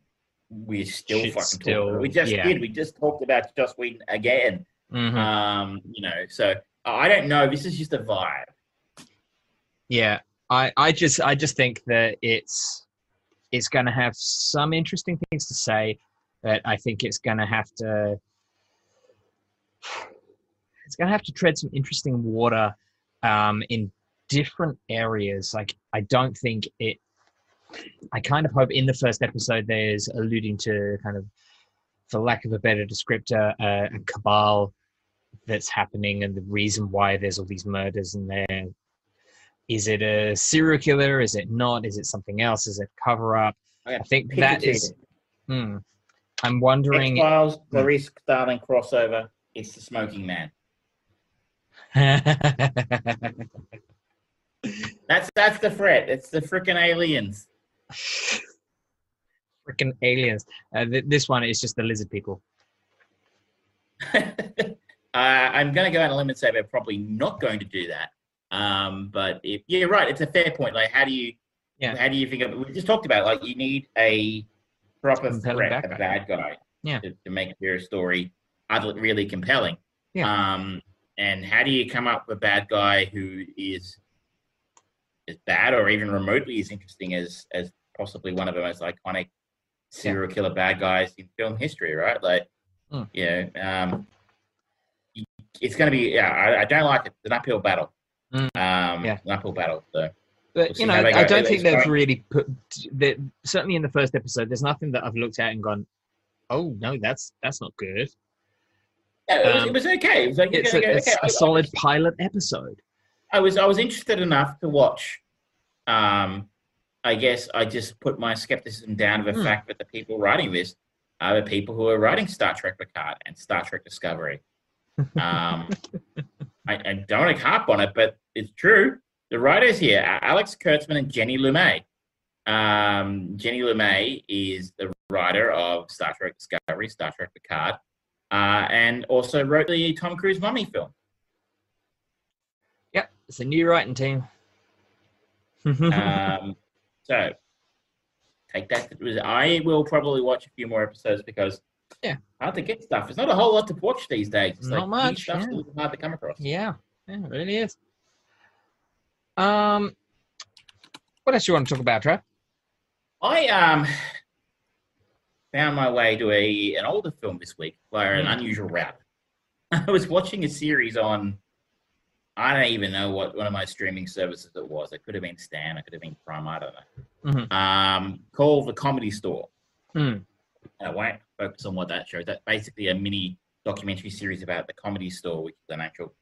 we're still Shit's fucking still- talking. about it. We just yeah. did. We just talked about Joss Whedon again. Mhm. Um, you know, so I don't know. This is just a vibe. Yeah, I, I just I just think that it's it's going to have some interesting things to say. That I think it's going to have to it's going to have to tread some interesting water um, in different areas. Like I don't think it. I kind of hope in the first episode there's alluding to kind of, for lack of a better descriptor, uh, a cabal that's happening and the reason why there's all these murders in there is it a serial killer? Is it not? Is it something else? Is it cover up? Okay, I think that is. Hmm, I'm wondering. X Files, Clarice Starling crossover. It's the Smoking Man. That's that's the threat. It's the freaking aliens. Freaking aliens! Uh, th- this one is just the lizard people. uh, I'm going to go out on a limb and say they're probably not going to do that. Um, but if yeah, right, it's a fair point. Like, how do you, Yeah. how do you think of? We just talked about like you need a proper Compelling threat, bad a guy. bad guy, Yeah. to, to make your story really compelling. Yeah. Um, and how do you come up with a bad guy who is as bad or even remotely as interesting as as possibly one of the most iconic serial killer bad guys in film history, right? Like, Mm. you know, um, it's going to be, yeah, I, I don't like it. It's an uphill battle. Mm. Um, Yeah. an uphill battle. So, But We'll you know, I don't think they've really put that. Certainly in the first episode, there's nothing that I've looked at and gone, "Oh no, that's that's not good." Yeah, it, was, Um, it was okay. It was like, It's a, go, it's okay, a I- I solid was- pilot episode. I was I was interested enough to watch. Um, I guess I just put my skepticism down to the Hmm. fact that the people writing this are the people who are writing Star Trek Picard and Star Trek Discovery. Um, I, I don't want to harp on it, but it's true. The writers here are Alex Kurtzman and Jenny Lumet. Um, Jenny Lumet is the writer of Star Trek Discovery, Star Trek Picard, uh, and also wrote the Tom Cruise Mummy film. Yep, it's a new writing team. um, so take that. I will probably watch a few more episodes because Yeah. hard to get stuff. It's not a whole lot to watch these days. It's Not like much, stuff's yeah. little hard to come across. yeah, yeah, it really is. Um, what else you want to talk about, Trev? I um found my way to a an older film this week via an Hmm. unusual route. I was watching a series on I don't even know what one of my streaming services it was. It could have been Stan, it could have been Prime, I don't know. Mhm. Um, called The Comedy Store. And I won't focus on what that shows. That's basically a mini documentary series about the Comedy Store, which is an actual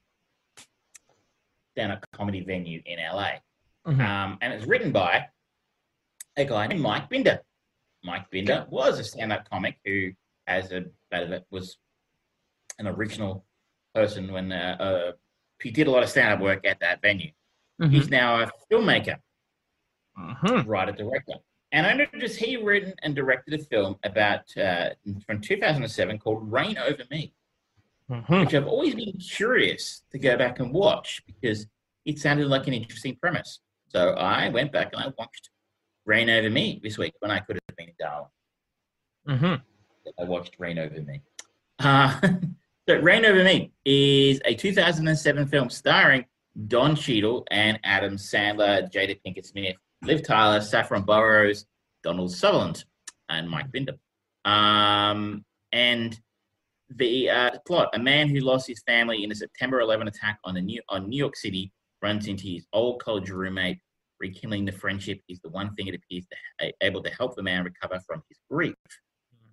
stand-up comedy venue in LA. Mhm. Um, and it's written by a guy named Mike Binder. Mike Binder was a stand-up comic who, as a bit of it, was an original person when uh, uh, he did a lot of stand-up work at that venue. Mhm. He's now a filmmaker, Mhm. writer, director. And I noticed he written and directed a film about uh, from 2007 called Reign Over Me, Mhm. which I've always been curious to go back and watch because it sounded like an interesting premise. So I went back and I watched Reign Over Me this week when I could have been in Darwin. Mhm. I watched Reign Over Me. Uh, so Reign Over Me is a 2007 film starring Don Cheadle and Adam Sandler, Jada Pinkett Smith, Liv Tyler, Saffron Burrows, Donald Sutherland, and Mike Binder. Um, and the uh, plot: a man who lost his family in a September 11 attack on the New on New York City runs into his old college roommate. Rekindling the friendship is the one thing it appears to a- able to help the man recover from his grief.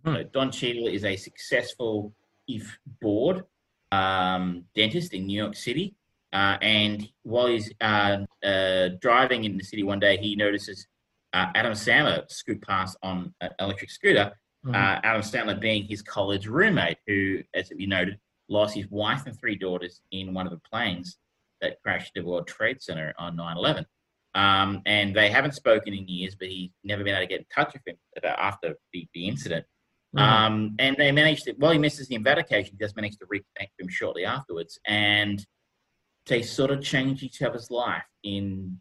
So Don Cheadle is a successful, if bored, um, dentist in New York City. Uh, and while he's uh, uh, driving in the city one day, he notices uh, Adam Sandler scoot past on an electric scooter. Uh, Adam Sandler being his college roommate, who, as we noted, lost his wife and three daughters in one of the planes that crashed the World Trade Center on 9 11. Um, and they haven't spoken in years, but he's never been able to get in touch with him after the, the incident. Mhm. Um, and they managed to, while he misses the invitation, he does manage to reconnect with him shortly afterwards. And they sort of change each other's life in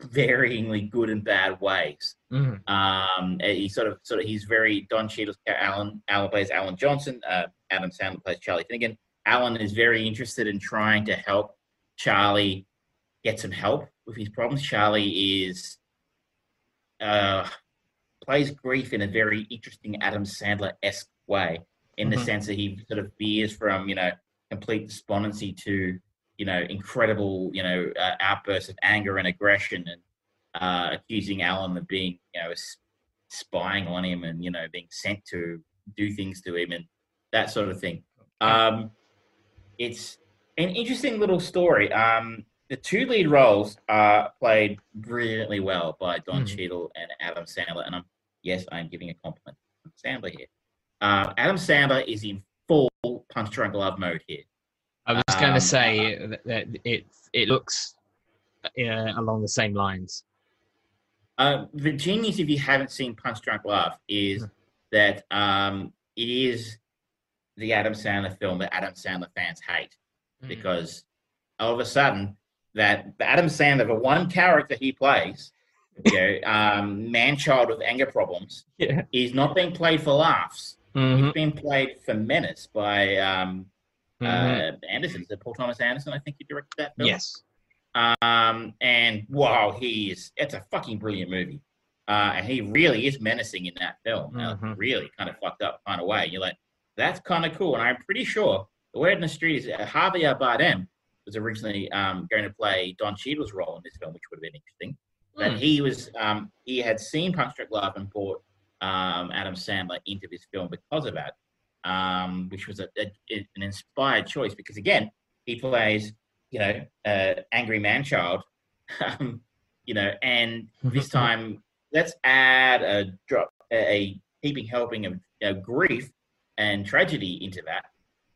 varyingly good and bad ways. Mhm. Um, and he sort of, sort of, he's very Don Cheadle's Alan. Alan plays Alan Johnson. Uh, Adam Sandler plays Charlie Finnegan. Alan is very interested in trying to help Charlie get some help with his problems. Charlie is uh, plays grief in a very interesting Adam Sandler esque way, in the Mhm. sense that he sort of veers from you know complete despondency to you know incredible you know uh, outbursts of anger and aggression and uh, accusing Alan of being you know spying on him and you know being sent to do things to him and that sort of thing. Um, it's an interesting little story. Um, the two lead roles are played brilliantly well by Don Mhm. Cheadle and Adam Sandler, and I'm yes, I'm giving a compliment to Sandler here. Uh, Adam Sandler is in full punch drunk love mode here. I was going Um, to say that, that it it looks uh, along the same lines. Uh, the genius, if you haven't seen Punch Drunk Love, is Mhm. that um, it is the Adam Sandler film that Adam Sandler fans hate Mm. because all of a sudden that Adam Sandler, the one character he plays, you know, um, man child with anger problems, Yeah. is not being played for laughs. Mhm, It's being played for menace by um, mhm. uh, Anderson. Is it Paul Thomas Anderson? I think he directed that film. yes. Um, and wow, he is. It's a fucking brilliant movie. Uh, and he really is menacing in that film. Uh, Mhm. really kind of fucked up kind of way. You're like, that's kind of cool. And I'm pretty sure the word in the street is uh, Javier Bardem was originally um, going to play Don Cheadle's role in this film, which would have been interesting. But Mm. he was um, he had seen Punch Drunk Love and brought um, Adam Sandler into this film because of that, um, which was a, a, an inspired choice because again he plays you know uh, angry man child, um, you know, and this time let's add a drop a heaping helping of you know, grief and tragedy into that,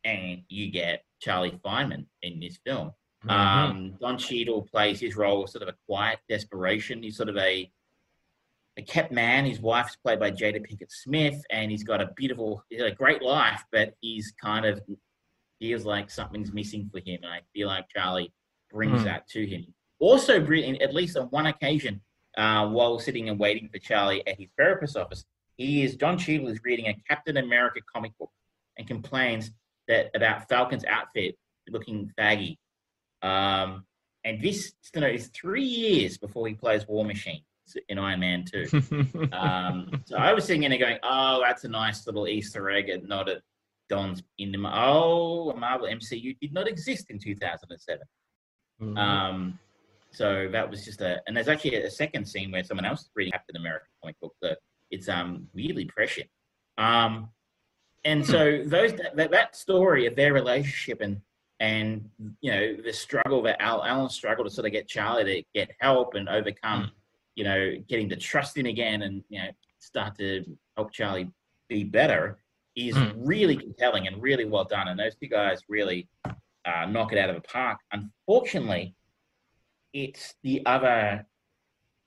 and you get Charlie Fineman in this film. Mhm. Um, Don Cheadle plays his role as sort of a quiet desperation. He's sort of a a kept man. His wife's played by Jada Pinkett Smith, and he's got a beautiful, a great life, but he's kind of feels like something's missing for him. And I feel like Charlie brings Hmm. that to him. Also, at least on one occasion, uh, while sitting and waiting for Charlie at his therapist's office, he is Don Cheadle is reading a Captain America comic book and complains that about Falcon's outfit looking faggy. Um, and this you know, is three years before he plays War Machine in Iron Man 2. Um, so I was sitting in there going, oh, that's a nice little Easter egg and not at Don's in the, oh, Marvel MCU did not exist in 2007. Mhm. Um, so that was just a, and there's actually a second scene where someone else is reading Captain America comic book. that it's um weirdly prescient. Um, and so those that, that story of their relationship and and you know the struggle that Al Alan's struggle to sort of get Charlie to get help and overcome, you know, getting to trust him again and you know start to help Charlie be better is Mm. really compelling and really well done. And those two guys really uh, knock it out of the park. Unfortunately, it's the other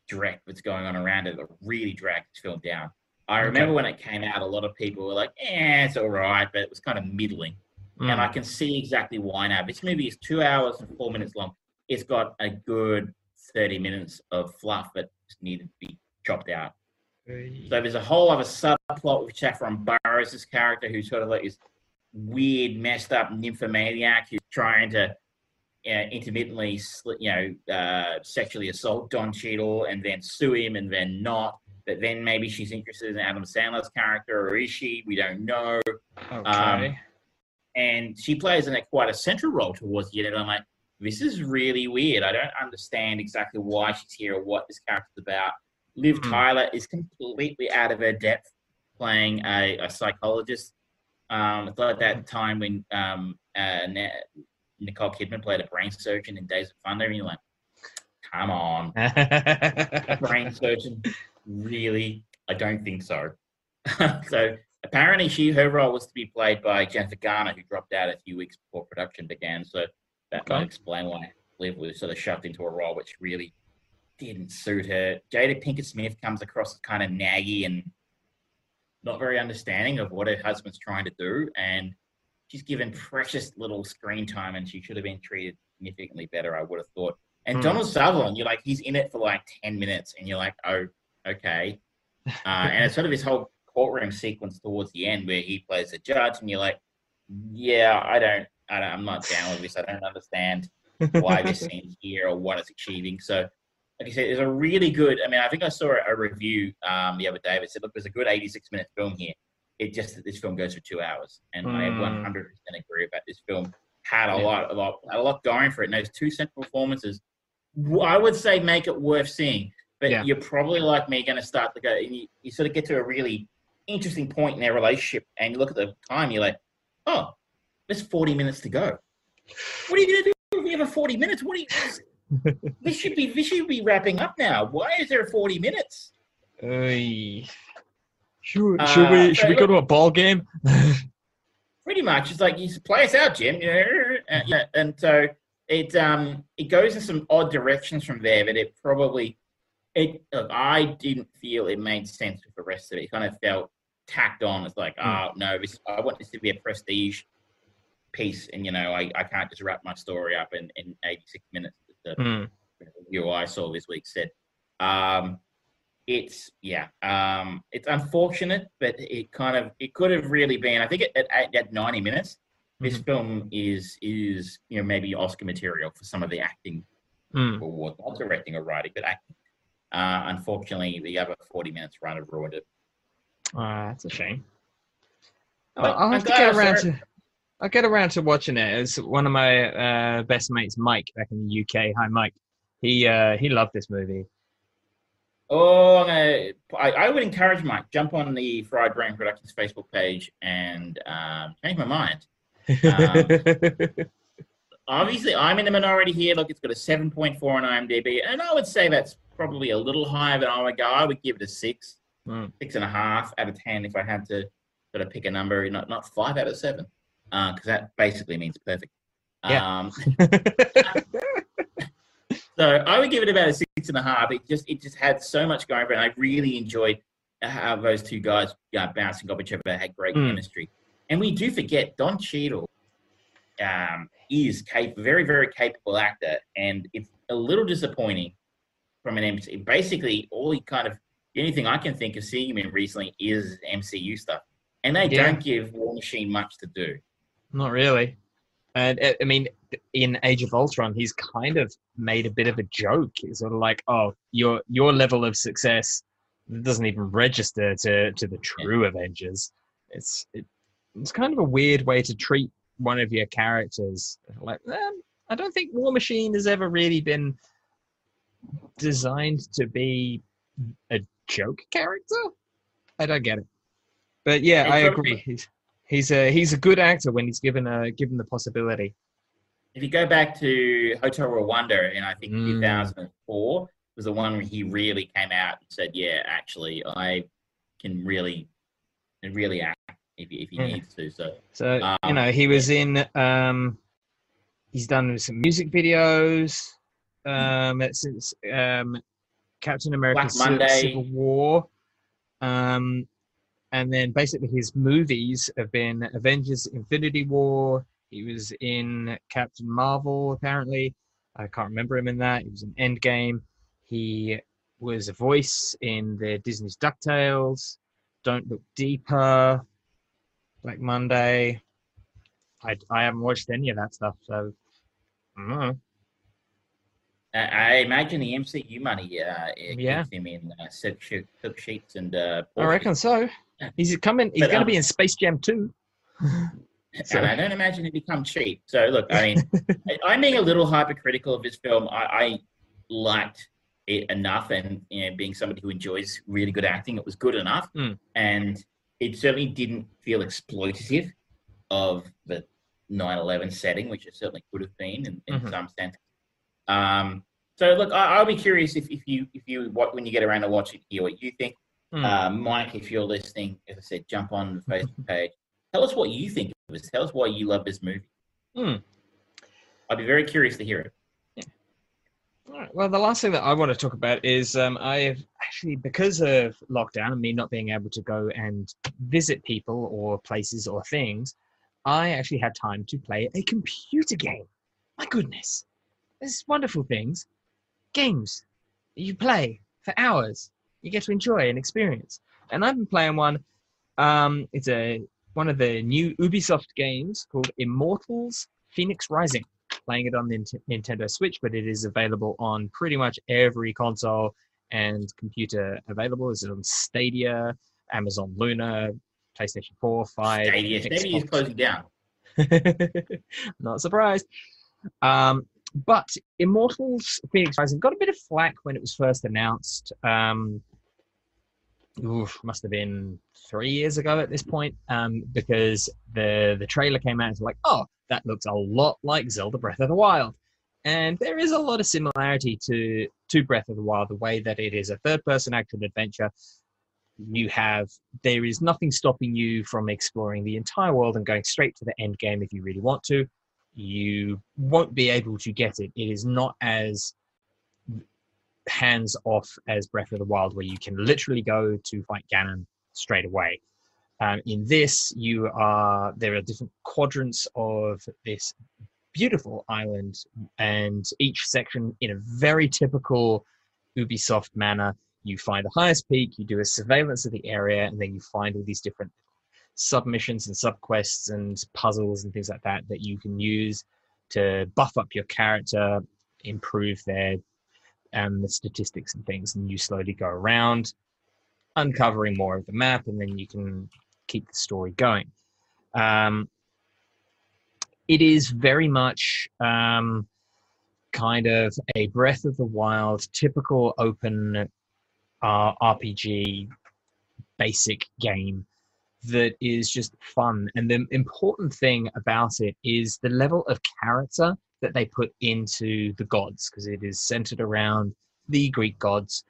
direct that's going on around it that really dragged this film down. I Okay. remember when it came out, a lot of people were like, "Eh, it's all right," but it was kind of middling. Mm. And I can see exactly why now. This movie is two hours and four minutes long. It's got a good thirty minutes of fluff that needed to be chopped out. So there's a whole other subplot with Saffron Burrows' character, who's sort of like this weird, messed up nymphomaniac who's trying to uh, intermittently, you know, uh, sexually assault Don Cheadle and then sue him and then not. But then maybe she's interested in Adam Sandler's character, or is she? We don't know. okay. And she plays in a quite a central role towards the end. And I'm like, this is really weird. I don't understand exactly why she's here or what this character's about. Liv Hmm. Tyler is completely out of her depth playing a, a psychologist. Um, it's like that time when um, uh, Nicole Kidman played a brain surgeon in Days of Thunder, and you're like, come on, brain surgeon? Really? I don't think so. so apparently, she her role was to be played by Jennifer Garner, who dropped out a few weeks before production began. So that Okay. might explain why Liv was sort of shoved into a role which really didn't suit her. Jada Pinkett Smith comes across as kind of naggy and not very understanding of what her husband's trying to do, and she's given precious little screen time, and she should have been treated significantly better. I would have thought. And Hmm. Donald Sutherland, you're like, he's in it for like ten minutes, and you're like, oh, okay. Uh, and it's sort of this whole courtroom sequence towards the end where he plays the judge, and you're like, yeah, I don't, I don't I'm not down with this. I don't understand why this scene's here or what it's achieving. So, like I said, it's a really good. I mean, I think I saw a review um, the other day that said, "Look, there's a good 86 minute film here." It just that this film goes for two hours, and I Mm. 100 percent agree about this film. Had a Yeah. lot, a lot, a lot going for it. And those two central performances, I would say, make it worth seeing. But Yeah. you're probably like me, going to start to go, and you, you sort of get to a really interesting point in their relationship, and you look at the time, you're like, "Oh, there's 40 minutes to go." What are you going to do if we have a 40 minutes? What do you? this should be this should be wrapping up now. Why is there 40 minutes? Oy. Should, Uh, should we should we go to a ball game? Pretty much, it's like you play us out, Jim. You know, and, and so it um it goes in some odd directions from there, but it probably it look, I didn't feel it made sense with the rest of it. It kind of felt tacked on. It's like, oh no, this I want this to be a prestige piece, and you know, I, I can't just wrap my story up in, in 86 minutes. the Mm. review I saw this week said. Um, it's yeah, um, it's unfortunate, but it kind of it could have really been. I think at, at, at ninety minutes, this Mhm. film is is you know maybe Oscar material for some of the acting Mm. awards, not directing or writing, but acting. Uh, unfortunately, the other forty minutes run have ruined it. Ah, that's a shame. But I'll, I'll I'm have to get around saw it. to. I'll get around to watching it. It's one of my uh, best mates, Mike, back in the UK. Hi, Mike. He uh, he loved this movie. Oh, I'm gonna, I, I would encourage Mike jump on the Fried Brain Productions Facebook page and um, change my mind. Um, Obviously, I'm in the minority here. Look, it's got a 7.4 on IMDb, and I would say that's probably a little higher than I would go. I would give it a six, Mm. six and a half out of ten if I had to sort of pick a number, not not five out of seven, because that basically means perfect. Yeah. Um, so I would give it about a six and a half. It just it just had so much going for it. I really enjoyed how those two guys uh, bouncing off each other had great Mm. chemistry. And we do forget Don Cheadle um, is cap- very very capable actor, and it's a little disappointing from an MC. Basically, all he kind of the only thing I can think of seeing him in recently is MCU stuff, and they Yeah. don't give War Machine much to do. Not really. And uh, I mean, in Age of Ultron, he's kind of made a bit of a joke. It's sort of like, oh, your your level of success doesn't even register to to the true Avengers. It's it, it's kind of a weird way to treat one of your characters. Like, um, I don't think War Machine has ever really been designed to be a joke character. I don't get it. But yeah, It's I probably- agree. He's he's a he's a good actor when he's given a given the possibility. If you go back to Hotel Rwanda in I think Mm. 2004 was the one where he really came out and said, "Yeah, actually, I can really, really act if he, if he Yeah. needs to." So So you Um, know, he was in. Um, he's done some music videos um, since um, Captain America: Black Ci- Monday. Civil War, um, and then basically his movies have been Avengers: Infinity War. He was in Captain Marvel, apparently. I can't remember him in that. He was in Endgame. He was a voice in the Disney's DuckTales. Don't Look Deeper. Black Monday. I, I haven't watched any of that stuff, so I don't know. I, imagine the MCU money, uh, Yeah. keeps him in uh, silk, sheet, silk sheets and. Uh, I reckon so. He's coming. He's going to um, be in Space Jam too. and I don't imagine it become cheap. So look, I mean, I'm being a little hypercritical of this film. I, I liked it enough, and you know, being somebody who enjoys really good acting, it was good enough, Mm. and it certainly didn't feel exploitative of the 9/11 setting, which it certainly could have been in, in Mhm. some sense. Um, so look, I, I'll be curious if, if you if you what when you get around to watch it, hear what you think. Mm. Uh, Mike, if you're listening, as I said, jump on the Facebook page. Tell us what you think of this. Tell us why you love this movie. Hmm. I'd be very curious to hear it. All right. Well, the last thing that I want to talk about is um, I've actually, because of lockdown and me not being able to go and visit people or places or things, I actually had time to play a computer game. My goodness. There's wonderful things. Games you play for hours. You get to enjoy and experience. And I've been playing one. Um, it's a one of the new Ubisoft games called Immortals Phoenix Rising playing it on the Nint- Nintendo Switch, but it is available on pretty much every console and computer available. It's on Stadia, Amazon Luna, PlayStation 4, 5. Stadia, Stadia is closing down. Not surprised. Um, but Immortals Phoenix Rising got a bit of flack when it was first announced. Um, oof, must have been three years ago at this point, um, because the the trailer came out and it's like, oh, that looks a lot like Zelda Breath of the Wild. And there is a lot of similarity to to Breath of the Wild, the way that it is a third person action adventure. You have there is nothing stopping you from exploring the entire world and going straight to the end game if you really want to. You won't be able to get it. It is not as hands off as Breath of the Wild, where you can literally go to fight Ganon straight away. Um, in this, you are there are different quadrants of this beautiful island, and each section in a very typical Ubisoft manner. You find the highest peak, you do a surveillance of the area, and then you find all these different submissions and subquests and puzzles and things like that that you can use to buff up your character, improve their um, the statistics and things, and you slowly go around, uncovering more of the map, and then you can keep the story going. Um, it is very much um, kind of a Breath of the Wild, typical open uh, RPG basic game that is just fun. And the important thing about it is the level of character that they put into the gods, because it is centered around the Greek gods.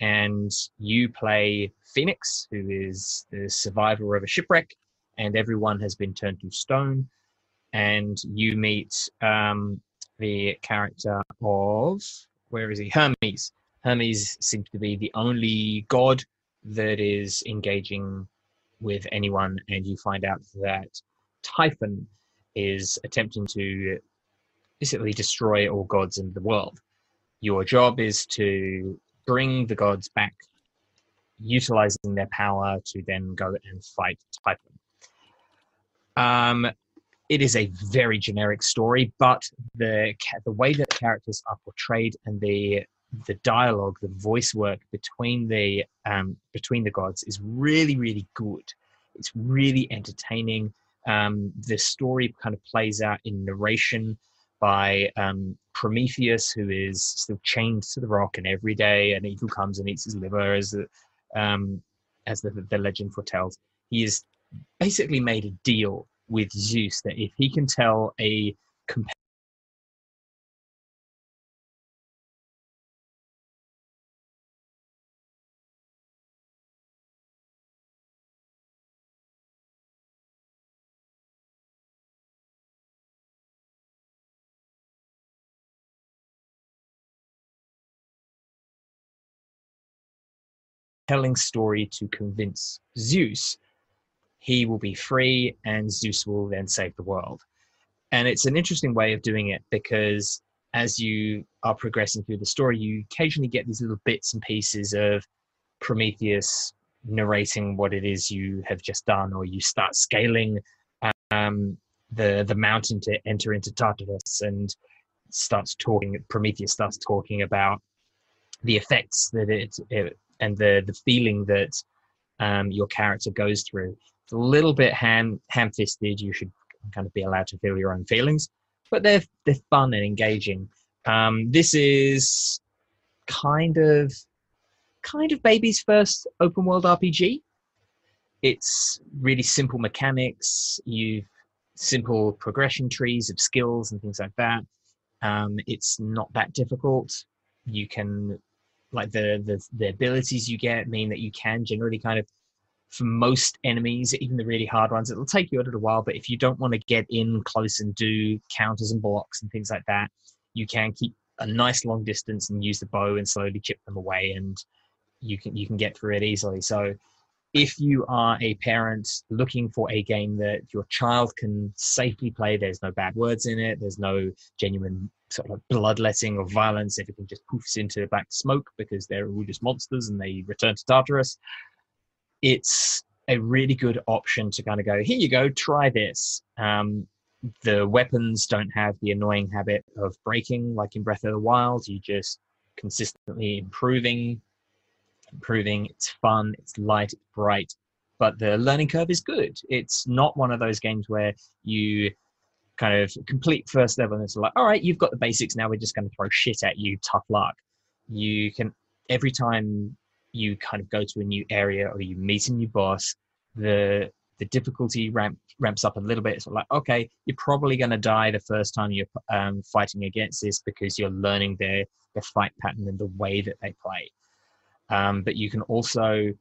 And you play Fenyx, who is the survivor of a shipwreck, and everyone has been turned to stone. And you meet um, the character of, where is he? Hermes. Hermes seems to be the only god that is engaging with anyone, and you find out that Typhon is attempting to basically destroy all gods in the world. Your job is to bring the gods back, utilizing their power to then go and fight Typhon. Um, it is a very generic story, but the the way that characters are portrayed and the the dialogue, the voice work between the um, between the gods is really really good. It's really entertaining. Um, the story kind of plays out in narration by um, Prometheus, who is still chained to the rock, and every day an eagle comes and eats his liver, as the, um, as the, the legend foretells. He has basically made a deal with Zeus that if he can tell a compelling story to convince Zeus, he will be free and Zeus will then save the world. And it's an interesting way of doing it because as you are progressing through the story, you occasionally get these little bits and pieces of Prometheus narrating what it is you have just done, or you start scaling um, the the mountain to enter into Tartarus and starts talking. Prometheus starts talking about the effects that it, it and the the feeling that um, your character goes through. It's a little bit ham ham fisted. You should kind of be allowed to feel your own feelings, but they're they're fun and engaging. Um, this is kind of kind of baby's first open world RPG. It's really simple mechanics. You've simple progression trees of skills and things like that. Um, it's not that difficult. You can like the, the the abilities you get mean that you can generally kind of for most enemies, even the really hard ones, it'll take you a little while. But if you don't want to get in close and do counters and blocks and things like that, you can keep a nice long distance and use the bow and slowly chip them away, and you can you can get through it easily. So if you are a parent looking for a game that your child can safely play, there's no bad words in it, there's no genuine sort of bloodletting or violence, everything just poofs into black smoke because they're all just monsters and they return to Tartarus. It's a really good option to kind of go, here you go, try this. Um, the weapons don't have the annoying habit of breaking like in Breath of the Wild. You just consistently improving improving. It's fun, it's light, it's bright, but the learning curve is good. It's not one of those games where you kind of complete first level and it's like, all right, you've got the basics. Now we're just going to throw shit at you. Tough luck. You can every time you kind of go to a new area or you meet a new boss, the the difficulty ramp, ramps up a little bit. It's like, okay, you're probably going to die the first time you're um, fighting against this because you're learning their their fight pattern and the way that they play um, but you can also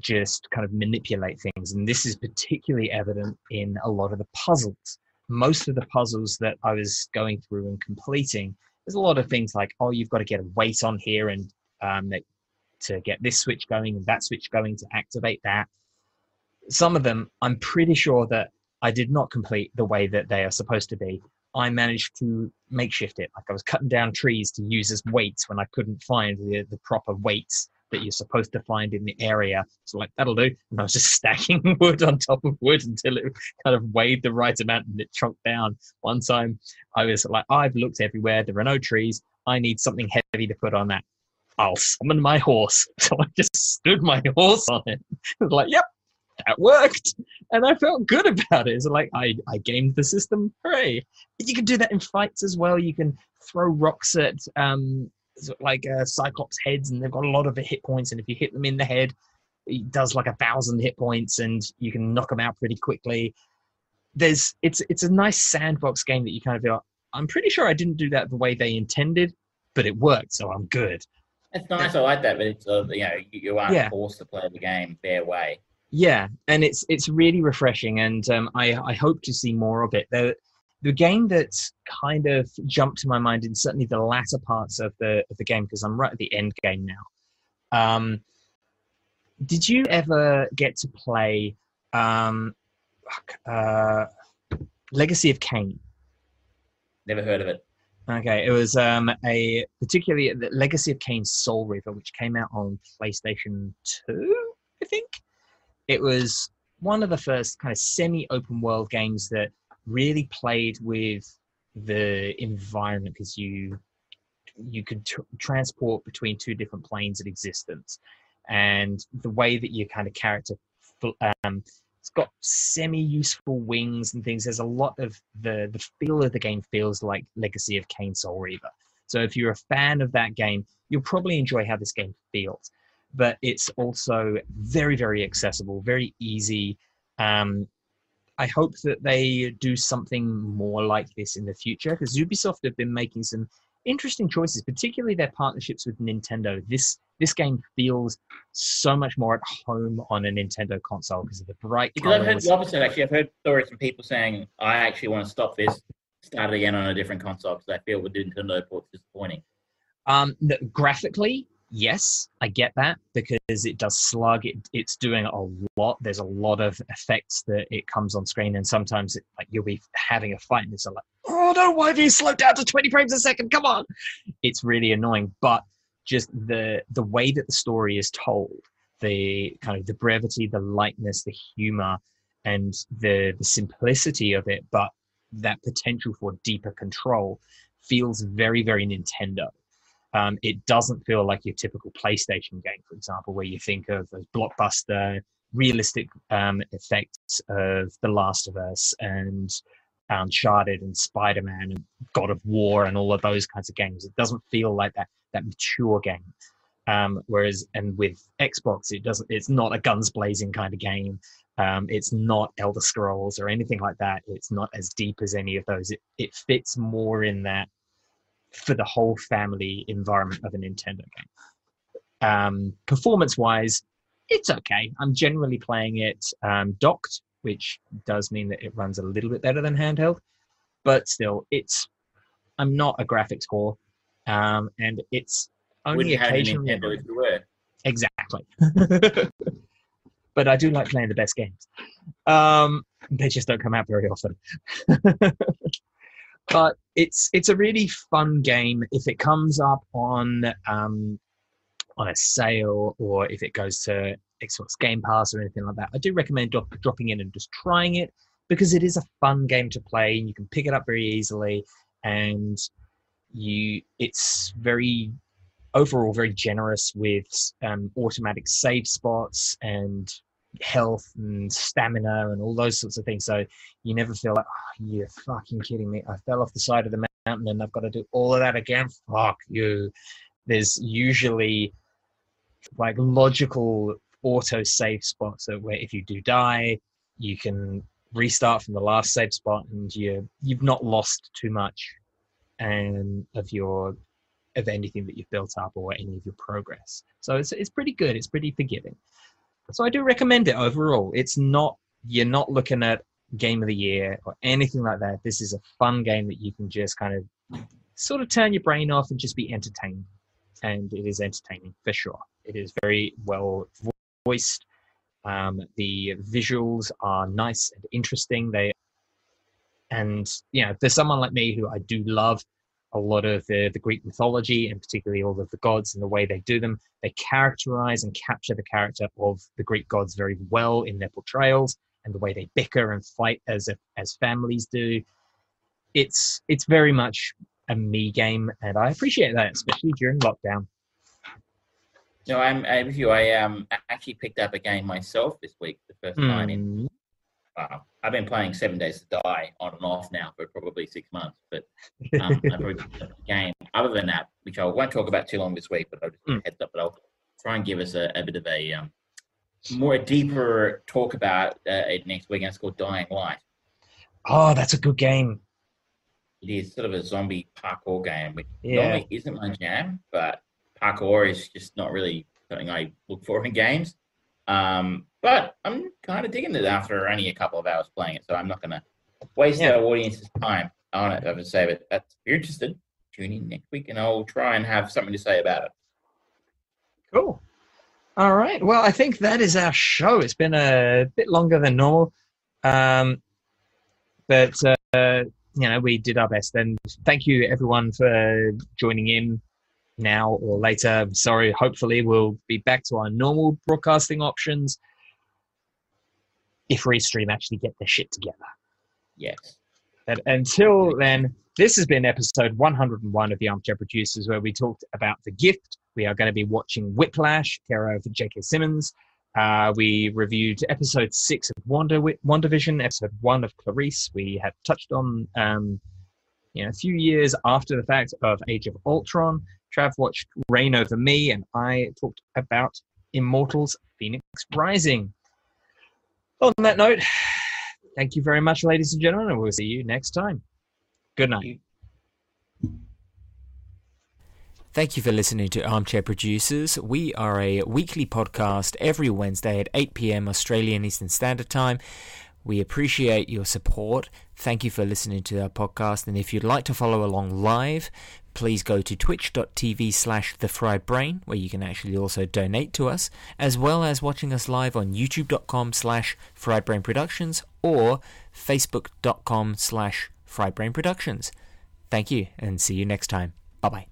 just kind of manipulate things. And this is particularly evident in a lot of the puzzles. Most of the puzzles that I was going through and completing, there's a lot of things like, oh, you've got to get a weight on here and um, that, to get this switch going and that switch going to activate that. Some of them, I'm pretty sure that I did not complete the way that they are supposed to be. I managed to makeshift it. Like I was cutting down trees to use as weights when I couldn't find the, the proper weights that you're supposed to find in the area. So like that'll do. And I was just stacking wood on top of wood until it kind of weighed the right amount and it chunked down. One time I was like, I've looked everywhere. There are no trees. I need something heavy to put on that. I'll summon my horse. So I just stood my horse on it. I was like, yep, that worked. And I felt good about it. It's like I, I gamed the system. Hooray. You can do that in fights as well. You can throw rocks at um, like uh, Cyclops heads, and they've got a lot of hit points. And if you hit them in the head, it does like a thousand hit points, and you can knock them out pretty quickly. There's it's it's a nice sandbox game that you kind of feel. I'm pretty sure I didn't do that the way they intended, but it worked, so I'm good. It's nice. I like that, but it's uh, you know you, aren't Yeah. forced to play the game their way. Yeah, and it's it's really refreshing, and um, I I hope to see more of it. The the game that kind of jumped to my mind in certainly the latter parts of the of the game because I'm right at the end game now. Um, did you ever get to play um, uh, Legacy of Kain? Never heard of it. Okay, it was um, a particularly the Legacy of Kain Soul Reaver, which came out on PlayStation 2, I think. It was one of the first kind of semi open world games that really played with the environment because you you could tr- transport between two different planes of existence and the way that your kind of character um, it's got semi-useful wings and things. There's a lot of the the feel of the game feels like Legacy of Kain Soul Reaver. So if you're a fan of that game, you'll probably enjoy how this game feels. But it's also very very accessible, very easy. Um, I hope that they do something more like this in the future because Ubisoft have been making some interesting choices, particularly their partnerships with Nintendo. This this game feels so much more at home on a Nintendo console because of the bright Because I've heard the opposite. Actually, I've heard stories from people saying, "I actually want to stop this, start it again on a different console because I feel with Nintendo ports disappointing." Um, graphically, yes, I get that because it does slug. It, it's doing a lot. There's a lot of effects that it comes on screen, and sometimes it, like you'll be having a fight, and it's like, oh no, why have you slowed down to 20 frames a second? Come on! It's really annoying, but just the the way that the story is told, the kind of the brevity, the lightness, the humor, and the the simplicity of it, but that potential for deeper control feels very, very Nintendo um, it doesn't feel like your typical PlayStation game, for example, where you think of those blockbuster, realistic um, effects of The Last of Us and Uncharted and Spider Man and God of War and all of those kinds of games. It doesn't feel like that that mature game. Um, whereas, and with Xbox, it doesn't. It's not a guns blazing kind of game. Um, it's not Elder Scrolls or anything like that. It's not as deep as any of those. It it fits more in that for the whole family environment of a Nintendo game. Um, performance wise, it's okay. I'm generally playing it um, docked, which does mean that it runs a little bit better than handheld, but still, it's. I'm not a graphics whore, um, and it's only occasionally. Nintendo if you were. Exactly. but I do like playing the best games. Um, they just don't come out very often. but it's it's a really fun game if it comes up on um, on a sale or if it goes to Xbox Game Pass or anything like that. I do recommend drop, dropping in and just trying it because it is a fun game to play and you can pick it up very easily and you it's very overall very generous with um, automatic save spots and health and stamina and all those sorts of things. So you never feel like, oh, you're fucking kidding me. I fell off the side of the mountain and I've got to do all of that again. Fuck you. There's usually like logical auto save spots so where if you do die, you can restart from the last save spot and you you've not lost too much and of your of anything that you've built up or any of your progress. So it's it's pretty good. It's pretty forgiving. So I do recommend it overall. It's not you're not looking at game of the year or anything like that. This is a fun game that you can just kind of sort of turn your brain off and just be entertained. And it is entertaining for sure. It is very well voiced. Um, the visuals are nice and interesting. They and you know, there's someone like me who I do love a lot of the, the Greek mythology and particularly all of the gods and the way they do them. They characterize and capture the character of the Greek gods very well in their portrayals and the way they bicker and fight as as families do. It's it's very much a me game, and I appreciate that, especially during lockdown. No, I'm, I'm with you. I um actually picked up a game myself this week, the first time in. Uh, I've been playing Seven Days to Die on and off now for probably six months, but um, I've already picked up a game. Other than that, which I won't talk about too long this week, but I'll just Mm. heads up. But I'll try and give us a, a bit of a um, more deeper talk about uh, it next week. And it's called Dying Light. Oh, that's a good game. It is sort of a zombie parkour game, which Yeah. normally isn't my jam, but parkour is just not really something I look for in games. Um, but I'm kind of digging it after only a couple of hours playing it, so I'm not going to waste Yeah. our audience's time on it. I would say, but if you're interested, tune in next week and I'll try and have something to say about it. Cool. All right. Well, I think that is our show. It's been a bit longer than normal, um, but uh, you know we did our best. And thank you everyone for joining in now or later. Sorry. Hopefully, we'll be back to our normal broadcasting options if Restream actually get their shit together. Yes. But until then, this has been episode 101 of the Armchair Producers, where we talked about The Gift. We are going to be watching Whiplash, care of J.K. Simmons. Uh, we reviewed episode six of Wonder WandaVision, episode one of Clarice. We have touched on, um, you know, a few years after the fact of Age of Ultron. Trav watched Reign Over Me, and I talked about Immortals Fenyx Rising. On that note, thank you very much, ladies and gentlemen, and we'll see you next time. Good night. Thank you for listening to Armchair Producers. We are a weekly podcast every Wednesday at 8 p.m. Australian Eastern Standard Time. We appreciate your support. Thank you for listening to our podcast. And if you'd like to follow along live, please go to twitch.tv slash the fried brain, where you can actually also donate to us, as well as watching us live on youtube.com slash fried brain productions or facebook.com slash fried brain productions. Thank you and see you next time. Bye bye.